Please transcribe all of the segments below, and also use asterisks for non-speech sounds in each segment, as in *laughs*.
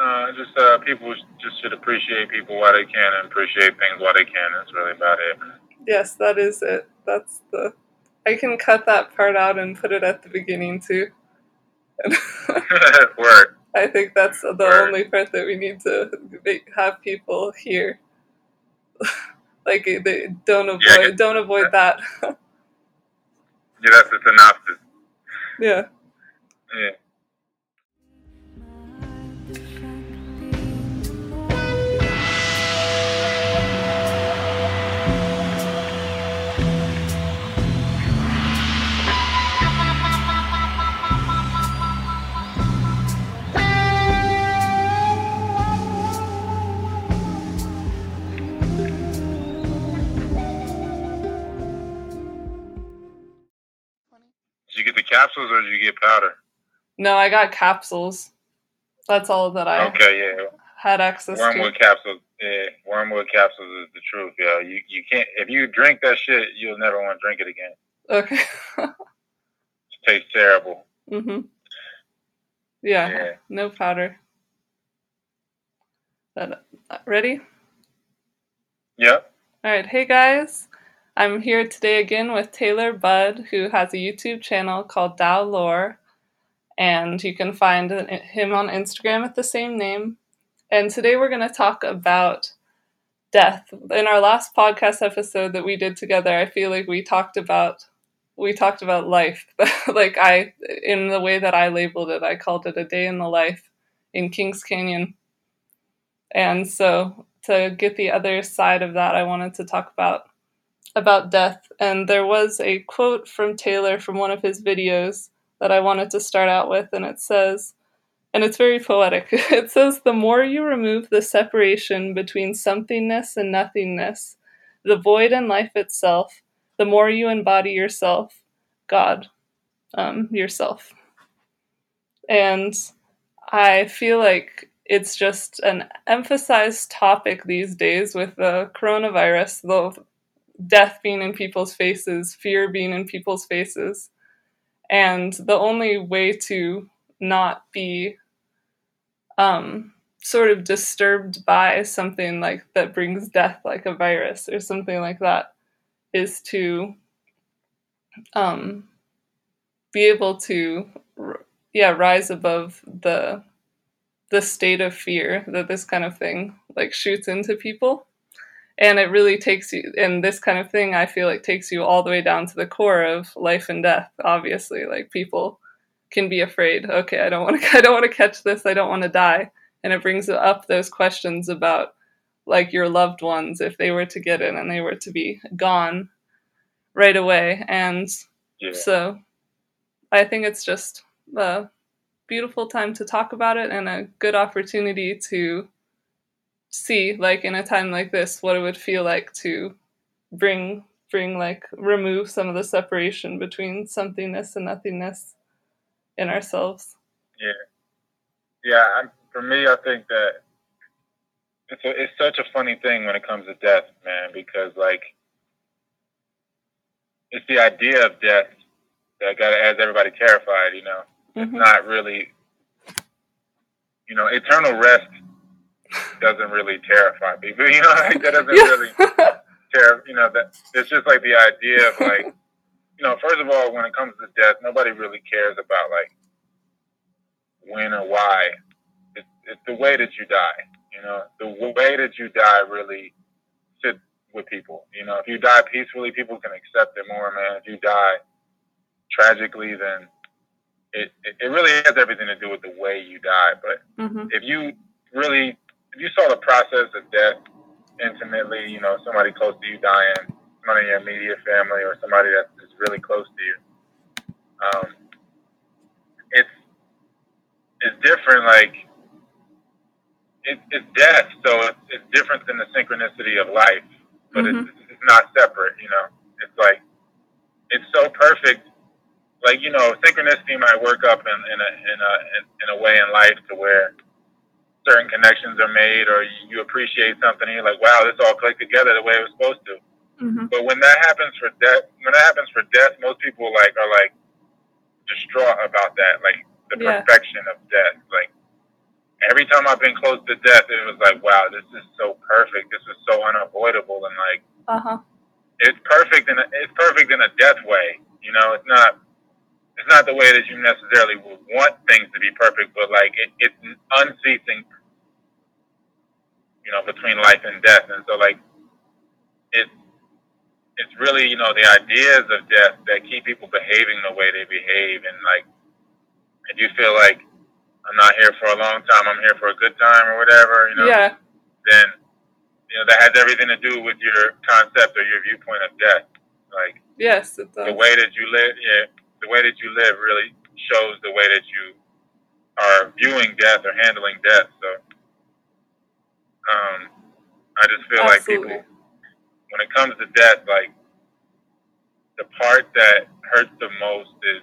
Uh, just uh, people just should appreciate people while they can and appreciate things while they can. That's really about it. Yes, that is it. That's the. I can cut that part out and put it at the beginning too. *laughs* Word. I think that's the Word. only part that we need to make, have people hear. *laughs* like they don't avoid Yeah, don't avoid that. *laughs* Yeah, that's the synopsis. yeah. Yeah. Get capsules or did you get powder? No, I got capsules. That's all that I Okay, yeah. had access to. Wormwood capsules. Yeah, wormwood capsules is the truth, Yeah, You you can't if you drink that shit, you'll never want to drink it again. Okay. It tastes terrible. mhm. Yeah, Yeah. No powder. But, uh, ready? Yep. All right, hey guys. I'm here today again with Taylor Budd, who has a YouTube channel called Tao Lore, and you can find him on Instagram at the same name. And today we're going to talk about death. In our last podcast episode that we did together, I feel like we talked about we talked about life. *laughs* like I in the way that I labeled it, I called it a day in the life in Kings Canyon. And so to get the other side of that, I wanted to talk about about death. And there was a quote from Taylor from one of his videos that I wanted to start out with, and it says, and it's very poetic. *laughs* It says, The more you remove the separation between somethingness and nothingness, the void and life itself, the more you embody yourself, God, um, yourself. And I feel like it's just an emphasized topic these days with the coronavirus, the death being in people's faces, fear being in people's faces. And the only way to not be um, sort of disturbed by something like that brings death, like a virus or something like that, is to um, be able to, yeah, rise above the the state of fear that this kind of thing like shoots into people and it really takes you and this kind of thing i feel like takes you all the way down to the core of life and death obviously. Like people can be afraid okay i don't want to *laughs* i don't want to catch this i don't want to die. And it brings up those questions about like your loved ones if they were to get it and they were to be gone right away. And Yeah. so i think it's just a beautiful time to talk about it and a good opportunity to see like in a time like this what it would feel like to bring bring like remove some of the separation between somethingness and nothingness in ourselves Yeah, yeah I'm, for me, I think that it's a, it's such a funny thing when it comes to death, man, because like it's the idea of death that got has everybody terrified. You know, it's Mhm. not really, you know, eternal rest doesn't really terrify people. *laughs* You know, like that doesn't Yeah. really terrify. You know, that it's just like the idea of like, you know, first of all, when it comes to death, nobody really cares about like when or why. It's, it's the way that you die. You know, the way that you die really sits with people. You know, if you die peacefully, people can accept it more, man. If you die tragically, then it, it, really has everything to do with the way you die. But Mhm. if you really, if you saw the process of death intimately, you know, somebody close to you dying, somebody in your immediate family, or somebody that is really close to you, um, it's it's different. Like it, it's death, so it's, it's different than the synchronicity of life, but Mhm. it's, it's not separate. You know, it's like it's so perfect. Like you know, synchronicity might work up in, in a in a in, in a way in life to where certain connections are made, or you, appreciate something, and you're like, wow, this all clicked together the way it was supposed to. Mhm. But when that happens for death, when that happens for death, most people like are like distraught about that, like the Yeah. perfection of death. Like every time I've been close to death, it was like, wow, this is so perfect. This is so unavoidable, and like, uh huh. It's perfect in a, it's perfect in a death way. You know, it's not it's not the way that you necessarily would want things to be perfect, but like it, it's unceasing, you know, between life and death, and so like it's it's really you know the ideas of death that keep people behaving the way they behave, and like if you feel like I'm not here for a long time, I'm here for a good time or whatever, you know, yeah. then you know that has everything to do with your concept or your viewpoint of death, like. Yes, it does. The way that you live, yeah, the way that you live really shows the way that you are viewing death or handling death. So, um, I just feel Absolutely. like people, when it comes to death, like the part that hurts the most is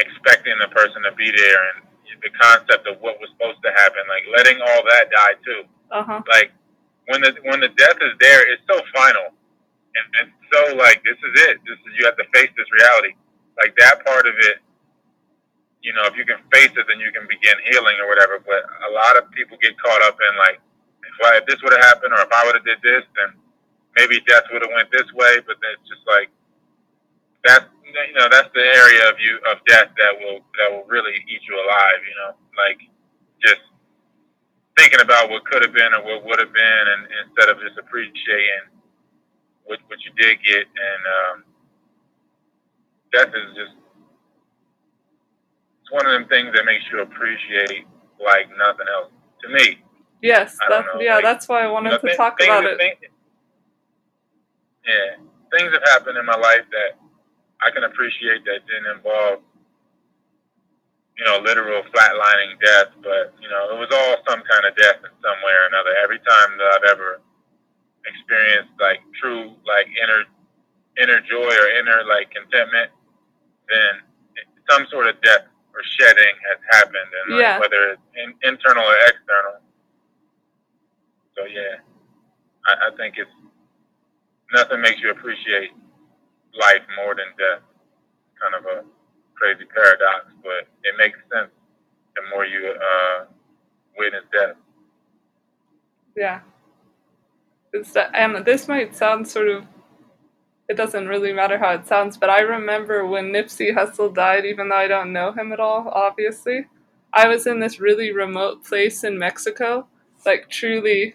expecting the person to be there and the concept of what was supposed to happen, like letting all that die too. Uh-huh. Like when the when the death is there, it's so final, and it's so like this is it. This is you have to face this reality like that part of it, you know, if you can face it, then you can begin healing or whatever. But a lot of people get caught up in like, if, I, if this would have happened or if I would have did this, then maybe death would have went this way. But then it's just like that's you know that's the area of you of death that will that will really eat you alive. You know, like just thinking about what could have been or what would have been, and instead of just appreciating what what you did get and um, death is just it's one of them things that makes you appreciate like nothing else. To me. Yes, that's, yeah, like, that's why I wanted you know, to th- talk about it. Things, yeah, things have happened in my life that I can appreciate that didn't involve, you know, literal flatlining death, but you know, it was all some kind of death in some way or another. Every time that I've ever experienced like true like inner inner joy or inner like contentment then some sort of death or shedding has happened, and like, yeah. whether it's in, internal or external. So yeah, I, I think it's nothing makes you appreciate life more than death. Kind of a crazy paradox, but it makes sense the more you uh, witness death. Yeah. It's, and this might sound sort of it doesn't really matter how it sounds, but I remember when Nipsey Hussle died, even though I don't know him at all, obviously. I was in this really remote place in Mexico, like truly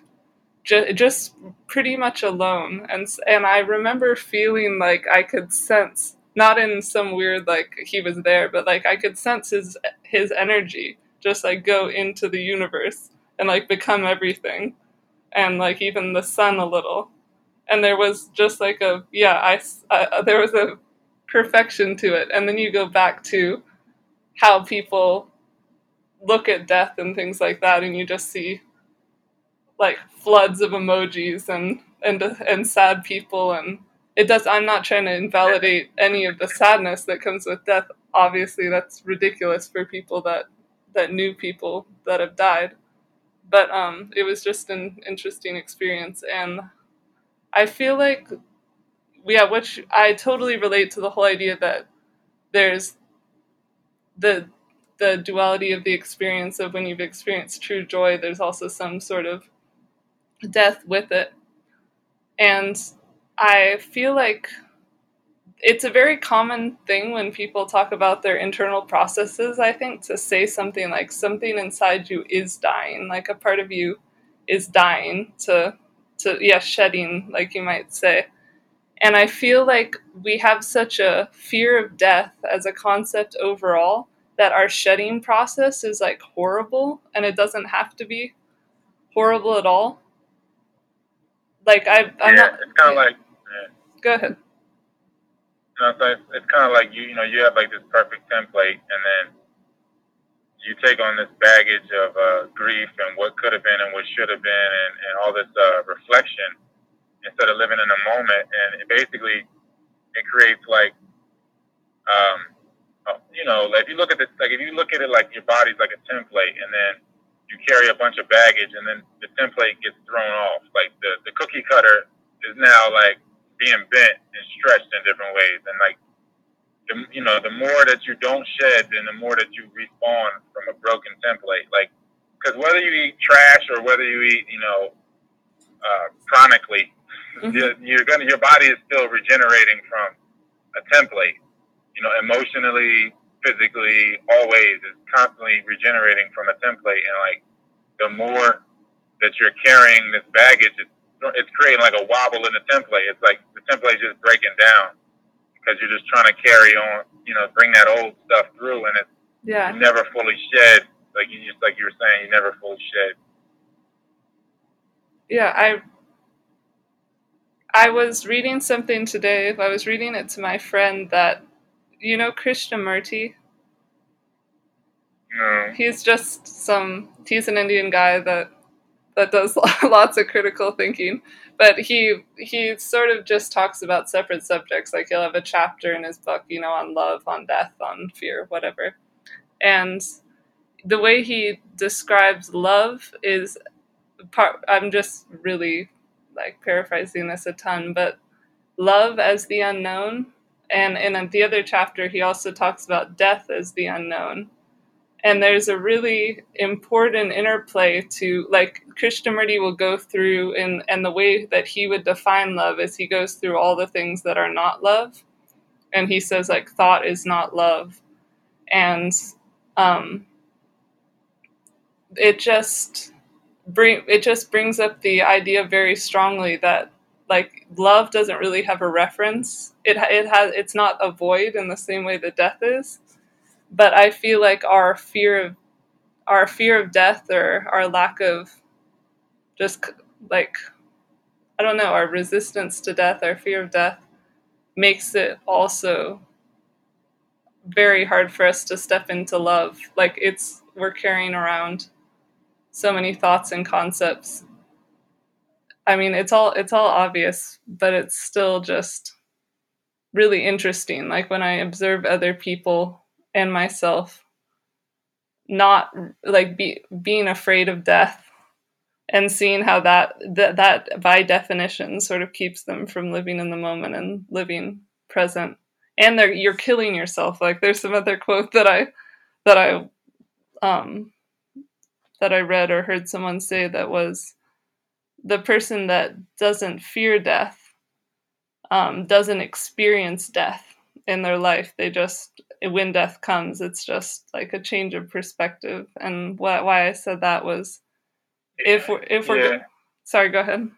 ju- just pretty much alone. And, and I remember feeling like I could sense, not in some weird, like he was there, but like I could sense his, his energy just like go into the universe and like become everything. And like even the sun a little and there was just like a yeah I, uh, there was a perfection to it. And then you go back to how people look at death and things like that and you just see like floods of emojis and and and sad people. And it does i'm not trying to invalidate any of the sadness that comes with death. Obviously that's ridiculous for people that that knew people that have died. But um it was just an interesting experience. And I feel like, yeah, which I totally relate to the whole idea that there's the the duality of the experience of when you've experienced true joy. There's also some sort of death with it, and I feel like it's a very common thing when people talk about their internal processes, I think, to say something like something inside you is dying, like a part of you is dying to to yeah shedding like you might say. And i feel like we have such a fear of death as a concept overall that our shedding process is like horrible and it doesn't have to be horrible at all. Like I, i'm yeah, not it's kind of like yeah. go ahead. No, so it's, it's kind of like you you know you have like this perfect template and then you take on this baggage of uh, grief and what could have been and what should have been and, and all this uh, reflection instead of living in the moment. And it basically, it creates like, um, uh, you know, like if you look at this, like if you look at it like your body's like a template and then you carry a bunch of baggage and then the template gets thrown off. Like the, the cookie cutter is now like being bent and stretched in different ways. And like the, you know, the more that you don't shed, then the more that you respawn from a broken template. Like because whether you eat trash or whether you eat, you know, uh, chronically, mm-hmm. you're, you're gonna your body is still regenerating from a template. You know, emotionally, physically, always is constantly regenerating from a template, and like the more that you're carrying this baggage, it's, it's creating like a wobble in the template. It's like the template just breaking down because you're just trying to carry on, you know, bring that old stuff through, and it's yeah. never fully shed. Like you just like you were saying, you never fully shed. Yeah, I I was reading something today. I was reading it to my friend that you know Krishnamurti. No. He's just some. He's an Indian guy that that does *laughs* lots of critical thinking, but he he sort of just talks about separate subjects. Like he'll have a chapter in his book, you know, on love, on death, on fear, whatever. And the way he describes love is part. I'm just really like paraphrasing this a ton, but love as the unknown. And in the other chapter, he also talks about death as the unknown and there's a really important interplay to like krishnamurti will go through and and the way that he would define love is he goes through all the things that are not love. And he says like thought is not love. And um it just bring it just brings up the idea very strongly that like love doesn't really have a reference. It it has it's not a void in the same way that death is but I feel like our fear of our fear of death or our lack of just like I don't know, our resistance to death, our fear of death makes it also very hard for us to step into love. Like it's we're carrying around so many thoughts and concepts. I mean, it's all it's all obvious, but it's still just really interesting. Like when I observe other people and myself not like be, being afraid of death and seeing how that, that that by definition sort of keeps them from living in the moment and living present. And you're killing yourself. Like there's some other quote that i that i um that i read or heard someone say that was the person that doesn't fear death um, doesn't experience death in their life. They just when death comes, it's just like a change of perspective. And wh- why I said that was if we're, if we're, yeah. go- sorry, go ahead.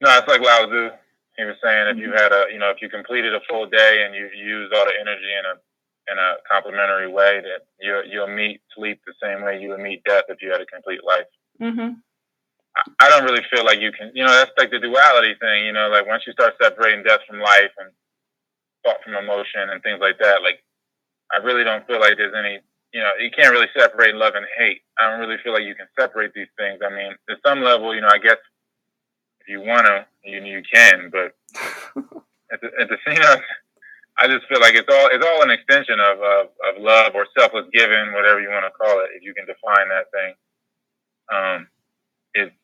No, it's like Lao Tzu. He was saying if you had a, you know, if you completed a full day and you used all the energy in a in a complementary way, that you you'll meet sleep the same way you would meet death if you had a complete life. Mm-hmm. I, I don't really feel like you can, you know, that's like the duality thing. You know, like once you start separating death from life and thought from emotion and things like that, like I really don't feel like there's any, you know, you can't really separate love and hate. I don't really feel like you can separate these things. I mean, to some level, you know, I guess if you want to, you you can, but *laughs* at the, at the same time, I just feel like it's all it's all an extension of, of, of love or selfless giving, whatever you want to call it, if you can define that thing. Um, it's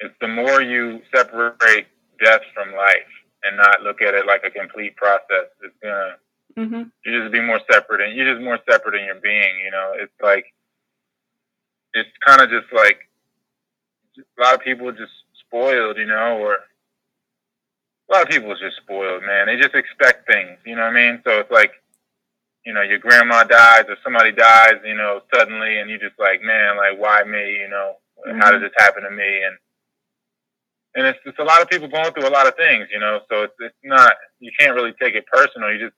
it's the more you separate death from life and not look at it like a complete process, it's gonna Mm-hmm. You just be more separate, and you're just more separate in your being. You know, it's like it's kind of just like a lot of people just spoiled, you know, or a lot of people just spoiled, man. They just expect things, you know what I mean? So it's like, you know, your grandma dies or somebody dies, you know, suddenly, and you just like, man, like, why me? You know, mm-hmm. how did this happen to me? And and it's it's a lot of people going through a lot of things, you know. So it's it's not you can't really take it personal. You just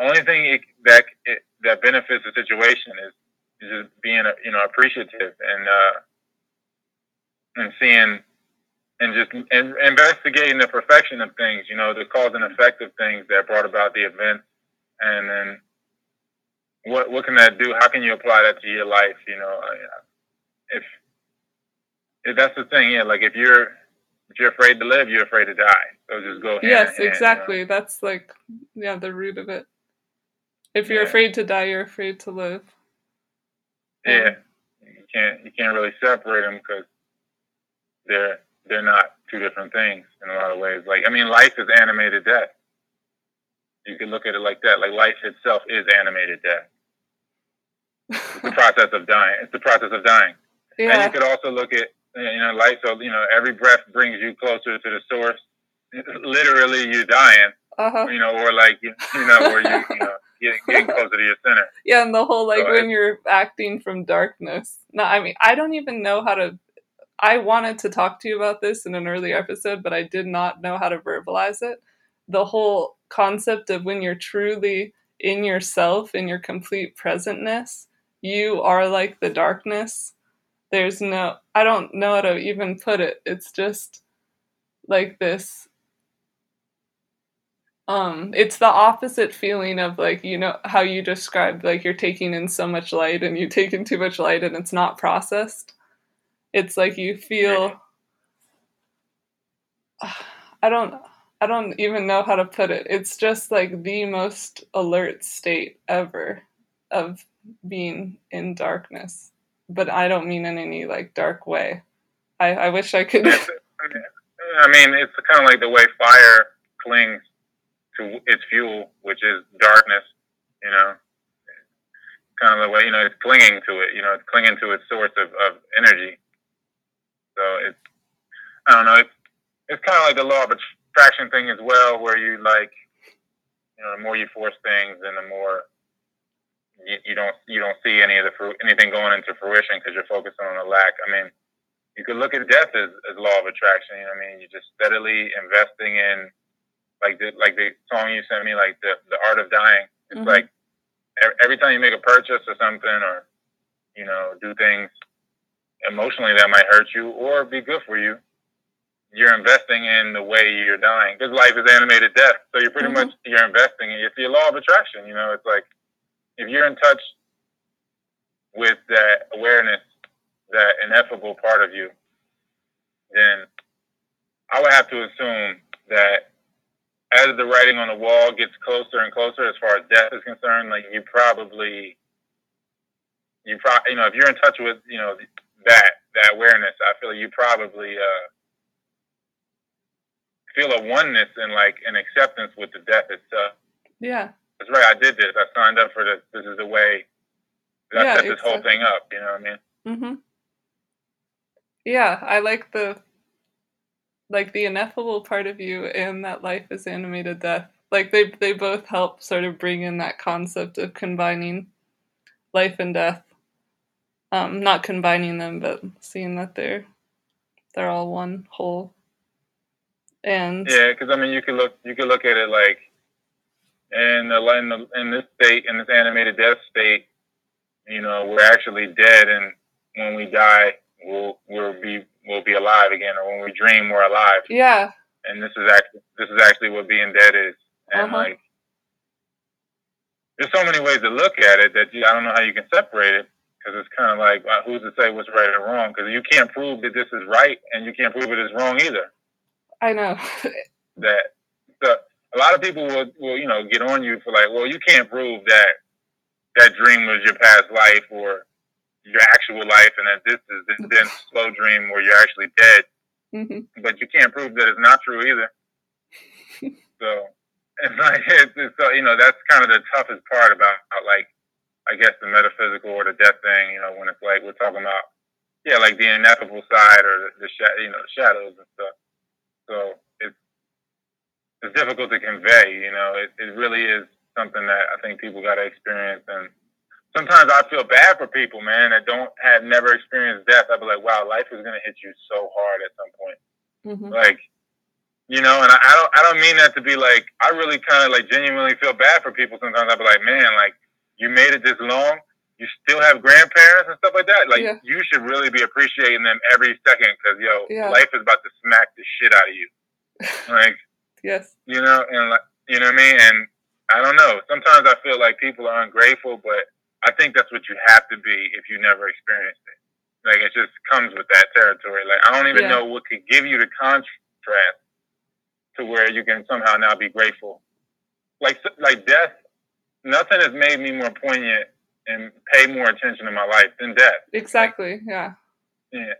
only thing it, that it, that benefits the situation is, is just being you know appreciative and uh, and seeing and just and investigating the perfection of things, you know, the cause and effect of things that brought about the event, and then what what can that do? How can you apply that to your life? You know, uh, if if that's the thing, yeah, like if you're if you're afraid to live, you're afraid to die. So just go. Yes, exactly. You know? That's like yeah, the root of it. If you're yeah. afraid to die, you're afraid to live. Yeah, you can't you can't really separate them because they're they're not two different things in a lot of ways. Like I mean, life is animated death. You can look at it like that. Like life itself is animated death. the *laughs* process of dying. It's the process of dying. Yeah. And you could also look at you know life. So you know every breath brings you closer to the source. Literally, you're dying. Uh-huh. You know, or like you, know, or you, you know, getting, getting *laughs* closer to your center. Yeah, and the whole like So when you're acting from darkness. No, I mean I don't even know how to. I wanted to talk to you about this in an earlier episode, but I did not know how to verbalize it. The whole concept of when you're truly in yourself, in your complete presentness, you are like the darkness. There's no, I don't know how to even put it. It's just like this um it's the opposite feeling of like you know how you described like you're taking in so much light and you take in too much light and it's not processed. It's like you feel *sighs* i don't i don't even know how to put it. It's just like the most alert state ever of being in darkness. But i don't mean in any like dark way. I i wish i could I mean, it's kind of like the way fire clings to its fuel, which is darkness. You know, kind of the way you know it's clinging to it. You know, it's clinging to its source of, of energy. So it's I don't know. It's it's kind of like the law of attraction thing as well, where you like you know the more you force things, and the more you, you don't you don't see any of the fruit anything going into fruition because you're focusing on the lack. I mean you could look at death as, as law of attraction. You know I mean? You're just steadily investing in, like the like the song you sent me, like the the art of dying. It's Mhm. like every, time you make a purchase or something, or you know, do things emotionally that might hurt you or be good for you, you're investing in the way you're dying. Because life is animated death, so you're pretty Mhm. much you're investing in. It's the law of attraction. You know, it's like if you're in touch with that awareness that ineffable part of you, then I would have to assume that as the writing on the wall gets closer and closer, as far as death is concerned, like you probably, you probably, you know, if you're in touch with, you know, that that awareness, I feel like you probably uh, feel a oneness and like an acceptance with the death itself. yeah That's right. I did this. I signed up for this. This is the way that Yeah, I set this whole thing up. You know what I mean? Mm-hmm. Yeah, I like the like the ineffable part of you and that life is animated death. Like they they both help sort of bring in that concept of combining life and death. Um, not combining them, but seeing that they're they're all one whole. And Yeah, because I mean, you could look you could look at it like in the in, the, in this state in this animated death state, you know, we're actually dead, and when we die, we'll we'll be we'll be alive again, or when we dream, we're alive. yeah, And this is actually this is actually what being dead is, and Uh-huh. like. There's so many ways to look at it that you, I don't know how you can separate it because it's kind of like uh, who's to say what's right or wrong because you can't prove that this is right and you can't prove it is wrong either I know. *laughs* that so a lot of people will, will you know get on you for like well you can't prove that that dream was your past life or your actual life and that this is this then *laughs* slow dream where you're actually dead hmm but you can't prove that it's not true either *laughs* so it's like it's, it's so you know that's kind of the toughest part about like I guess the metaphysical or the death thing you know when it's like we're talking about yeah like the ineffable side or the, the sh- you know the shadows and stuff so it's it's difficult to convey. You know, it, it really is something that I think people got to experience. And sometimes I feel bad for people, man, that don't have never experienced death. I'd be like, wow, life is gonna hit you so hard at some point. hmm Like, you know, and I, I don't I don't mean that to be like I really kind of like genuinely feel bad for people. Sometimes I'd be like, man, like you made it this long. You still have grandparents and stuff like that. Like Yeah. you should really be appreciating them every second because yo, Yeah. life is about to smack the shit out of you. *laughs* Like Yes. you know, and like, you know what I mean. And I don't know. Sometimes I feel like people are ungrateful, but I think that's what you have to be if you never experienced it. Like it just comes with that territory. Like I don't even Yeah. know what could give you the contrast to where you can somehow now be grateful. Like like death, nothing has made me more poignant and pay more attention in my life than death. Exactly. Yeah. Yeah.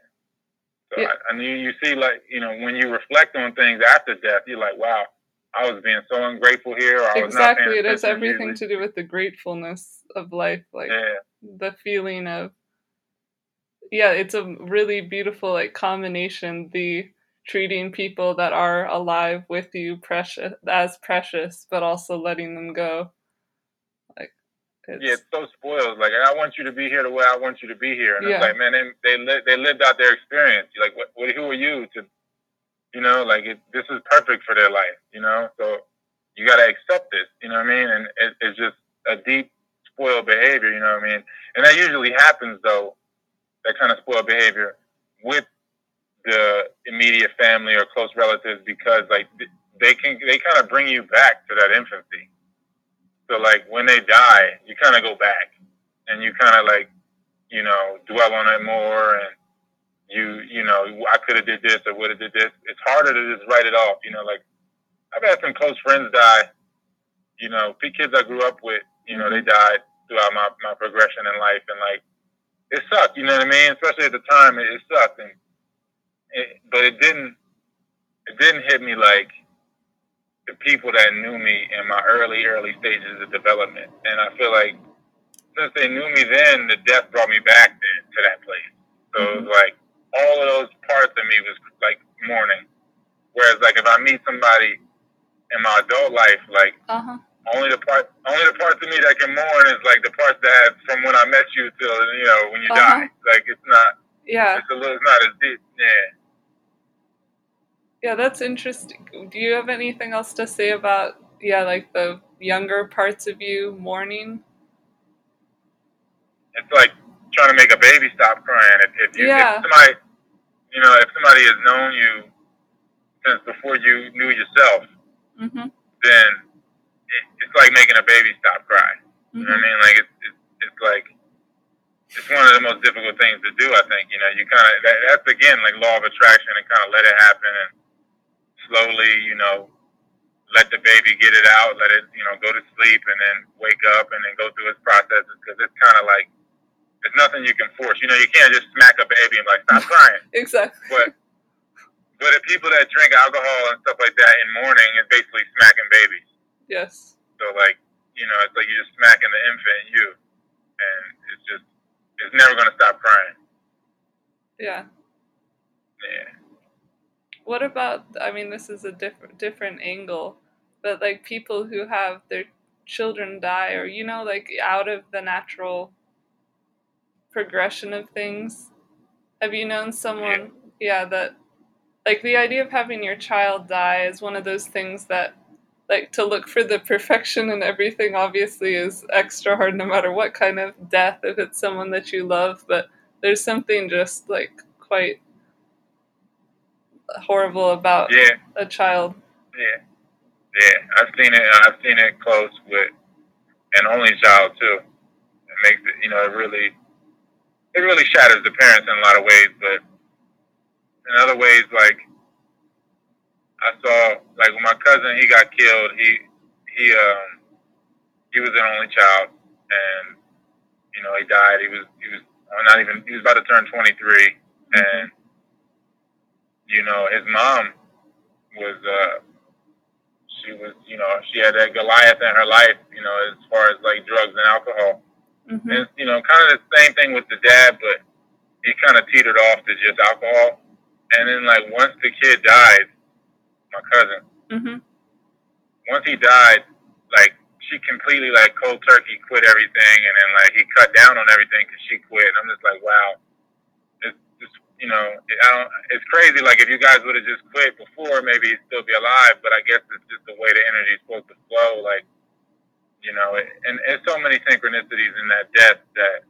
So Yeah. I, and you, you see, like you know, when you reflect on things after death, you're like, wow, I was being so ungrateful here. Or I was not Exactly. It has everything to do with the gratefulness of life. Like Yeah, the feeling of yeah, it's a really beautiful like combination the treating people that are alive with you precious as precious but also letting them go. Like it's, yeah, it's so spoiled. Like I want you to be here the way I want you to be here, and yeah. it's like man, they they, li- they lived out their experience. Like what, what who are you to you know, like it, this is perfect for their life, you know. So you got to accept this, you know what I mean? And it, it's just a deep spoiled behavior, you know what I mean? And that usually happens though, that kind of spoiled behavior with the immediate family or close relatives because like they can they kind of bring you back to that infancy. So like when they die, you kind of go back and you kind of like you know dwell on it more and you you know I could have did this or would have did this. It's harder to just write it off. You know, like I've had some close friends die. You know, kids I grew up with. You know, they died throughout my my progression in life, and like it sucked. You know what I mean? Especially at the time, it, it sucked. And it, but it didn't it didn't hit me like the people that knew me in my early early stages of development. And I feel like since they knew me then, the death brought me back to, to that place. So it was mm-hmm. like all of those parts of me was like mourning. Whereas like if I meet somebody in my adult life, like uh-huh. only the part only the parts of me that can mourn is like the parts that from when I met you till you know when you uh-huh. die. Like it's not. Yeah. It's a little. It's not as deep. Yeah. Yeah, that's interesting. Do you have anything else to say about yeah, like the younger parts of you mourning? It's like trying to make a baby stop crying. If, if you yeah. if somebody you know, if somebody has known you since before you knew yourself, mm-hmm. then it, it's like making a baby stop crying. Mm-hmm. You know what I mm-hmm. mean? Like it's, it's it's like it's one of the most difficult things to do. I think you know you kind of that, that's again like law of attraction and kind of let it happen and slowly you know let the baby get it out, let it you know go to sleep and then wake up and then go through its processes because it's kind of like it's nothing you can force. You know, you can't just smack a baby and like stop crying. *laughs* exactly. But but if people that drink alcohol and stuff like that in mourning is basically smacking babies. Yes. So like you know, it's like you're just smacking the infant you, and it's just it's never gonna stop crying. Yeah. Yeah. What about? I mean, this is a different different angle, but like people who have their children die, or you know, like out of the natural progression of things. Have you known someone, yeah, that like the idea of having your child die is one of those things that like to look for the perfection and everything obviously is extra hard no matter what kind of death if it's someone that you love but there's something just like quite horrible about yeah. a child. Yeah. Yeah. I've seen it i've seen it close with an only child too. It makes it you know it really it really shatters the parents in a lot of ways, but in other ways, like I saw, like when my cousin he got killed, he he um he was an only child, and you know he died. He was he was not even he was about to turn 23, and you know his mom was uh she was you know she had that Goliath in her life, you know as far as like drugs and alcohol Mm-hmm. And, you know, kind of the same thing with the dad, but he kind of teetered off to just alcohol. And then, like, once the kid died, my cousin, mm-hmm. once he died, like, she completely, like, cold turkey quit everything. And then, like, he cut down on everything because she quit. And I'm just like, wow. It's just, you know, it, I don't, it's crazy. Like, if you guys would have just quit before, maybe he'd still be alive. But I guess it's just the way the energy is supposed to flow. Like, you know, and there's so many synchronicities in that death that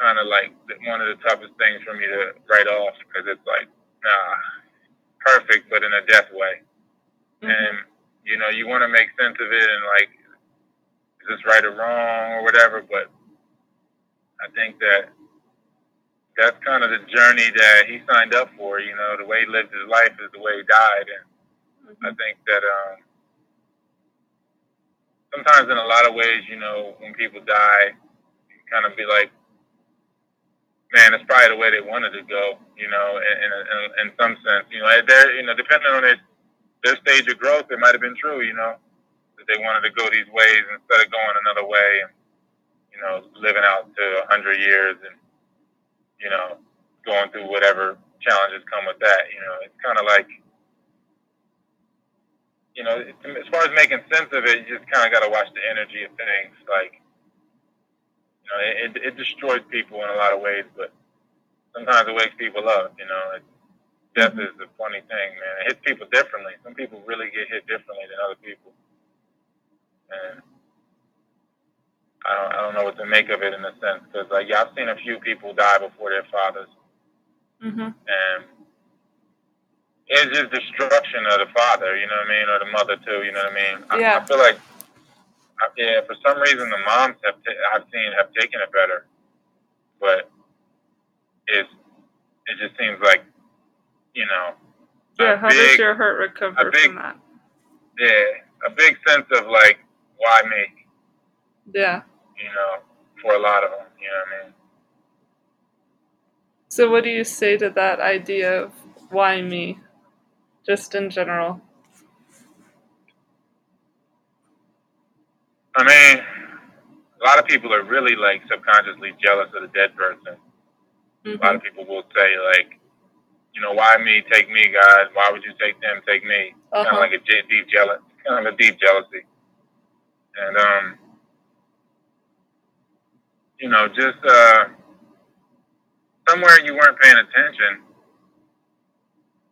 kind of like one of the toughest things for me to write off because it's like, nah, perfect, but in a death way. Mm-hmm. And, you know, you want to make sense of it and like, is this right or wrong or whatever, but I think that that's kind of the journey that he signed up for. You know, the way he lived his life is the way he died, and mm-hmm. I think that um, sometimes in a lot of ways, you know, when people die, you kind of be like, man, it's probably the way they wanted to go, you know, in, in, in some sense, you know, they're, you know, depending on their, their stage of growth, it might have been true, you know, that they wanted to go these ways instead of going another way. And, you know, living out to 100 years and, you know, going through whatever challenges come with that. You know, it's kind of like, you know, as far as making sense of it, you just kind of got to watch the energy of things. Like, you know, it, it destroys people in a lot of ways, but sometimes it wakes people up. You know, it, death is a funny thing, man. It hits people differently. Some people really get hit differently than other people, and I don't, I don't know what to make of it in a sense because, like, yeah, I've seen a few people die before their fathers, mm-hmm. and it's just destruction of the father. You know what I mean, or the mother too. You know what I mean? Yeah. I, I feel like, yeah, for some reason the moms have t- I've seen have taken it better, but it's it just seems like you know. Yeah, how big, does your heart recover big, from that? Yeah, a big sense of like, why me? Yeah. You know, for a lot of them, you know what I mean? So, what do you say to that idea of why me, just in general? I mean, a lot of people are really like subconsciously jealous of the dead person. Mm-hmm. A lot of people will say like, you know, why me? Take me, God. Why would you take them? Take me. Uh-huh. Kind of like a deep jealous, kind of a deep jealousy. And um, you know, just uh, somewhere you weren't paying attention.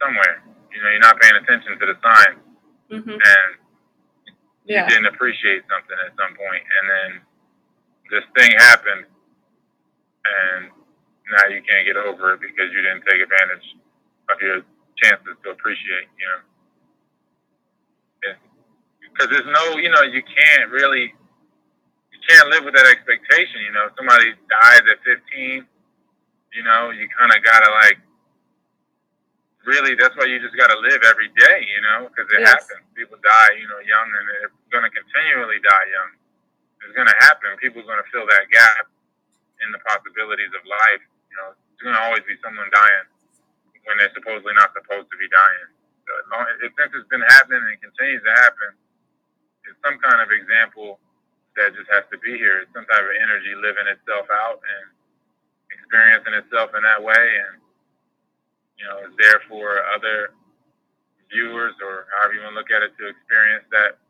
Somewhere, you know, you're not paying attention to the signs, Mm-hmm. and Yeah. you didn't appreciate something at some point, and then this thing happened, and now you can't get over it because you didn't take advantage of your chances to appreciate, you know. Because there's no, you know, you can't really, you can't live with that expectation, you know. Somebody dies at 15, you know, you kind of gotta like, really, that's why you just gotta live every day, you know, because it Yes. happens. People die, you know, young, and they're gonna continually die young. It's gonna happen. People are gonna fill that gap in the possibilities of life. You know, there's gonna always be someone dying when they're supposedly not supposed to be dying. So as long, if since it's been happening and it continues to happen, it's some kind of example that just has to be here. It's some type of energy living itself out and experiencing itself in that way, and you know, is there for other viewers or however you want to look at it to experience that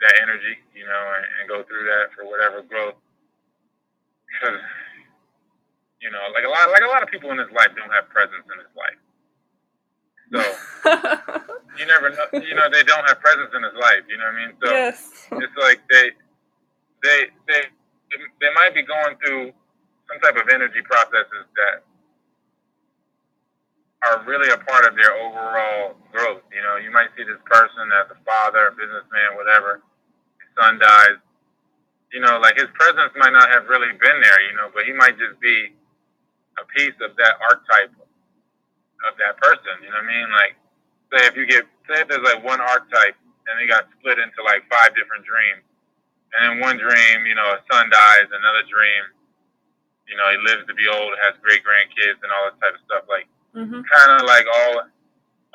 that energy, you know, and, and go through that for whatever growth. Because you know, like a lot, like a lot of people in this life don't have presence in this life. So *laughs* you never know. You know, they don't have presence in this life. You know what I mean? So yes. it's like they, they, they, they might be going through some type of energy processes that are really a part of their overall growth. You know, you might see this person as a father, a businessman, whatever. His son dies. You know, like his presence might not have really been there. You know, but he might just be a piece of that archetype of that person. You know what I mean? Like, say if you get, say if there's like one archetype and they got split into like five different dreams. And in one dream, you know, a son dies. Another dream, you know, he lives to be old, has great grandkids, and all that type of stuff. Like, hmm kind of like all,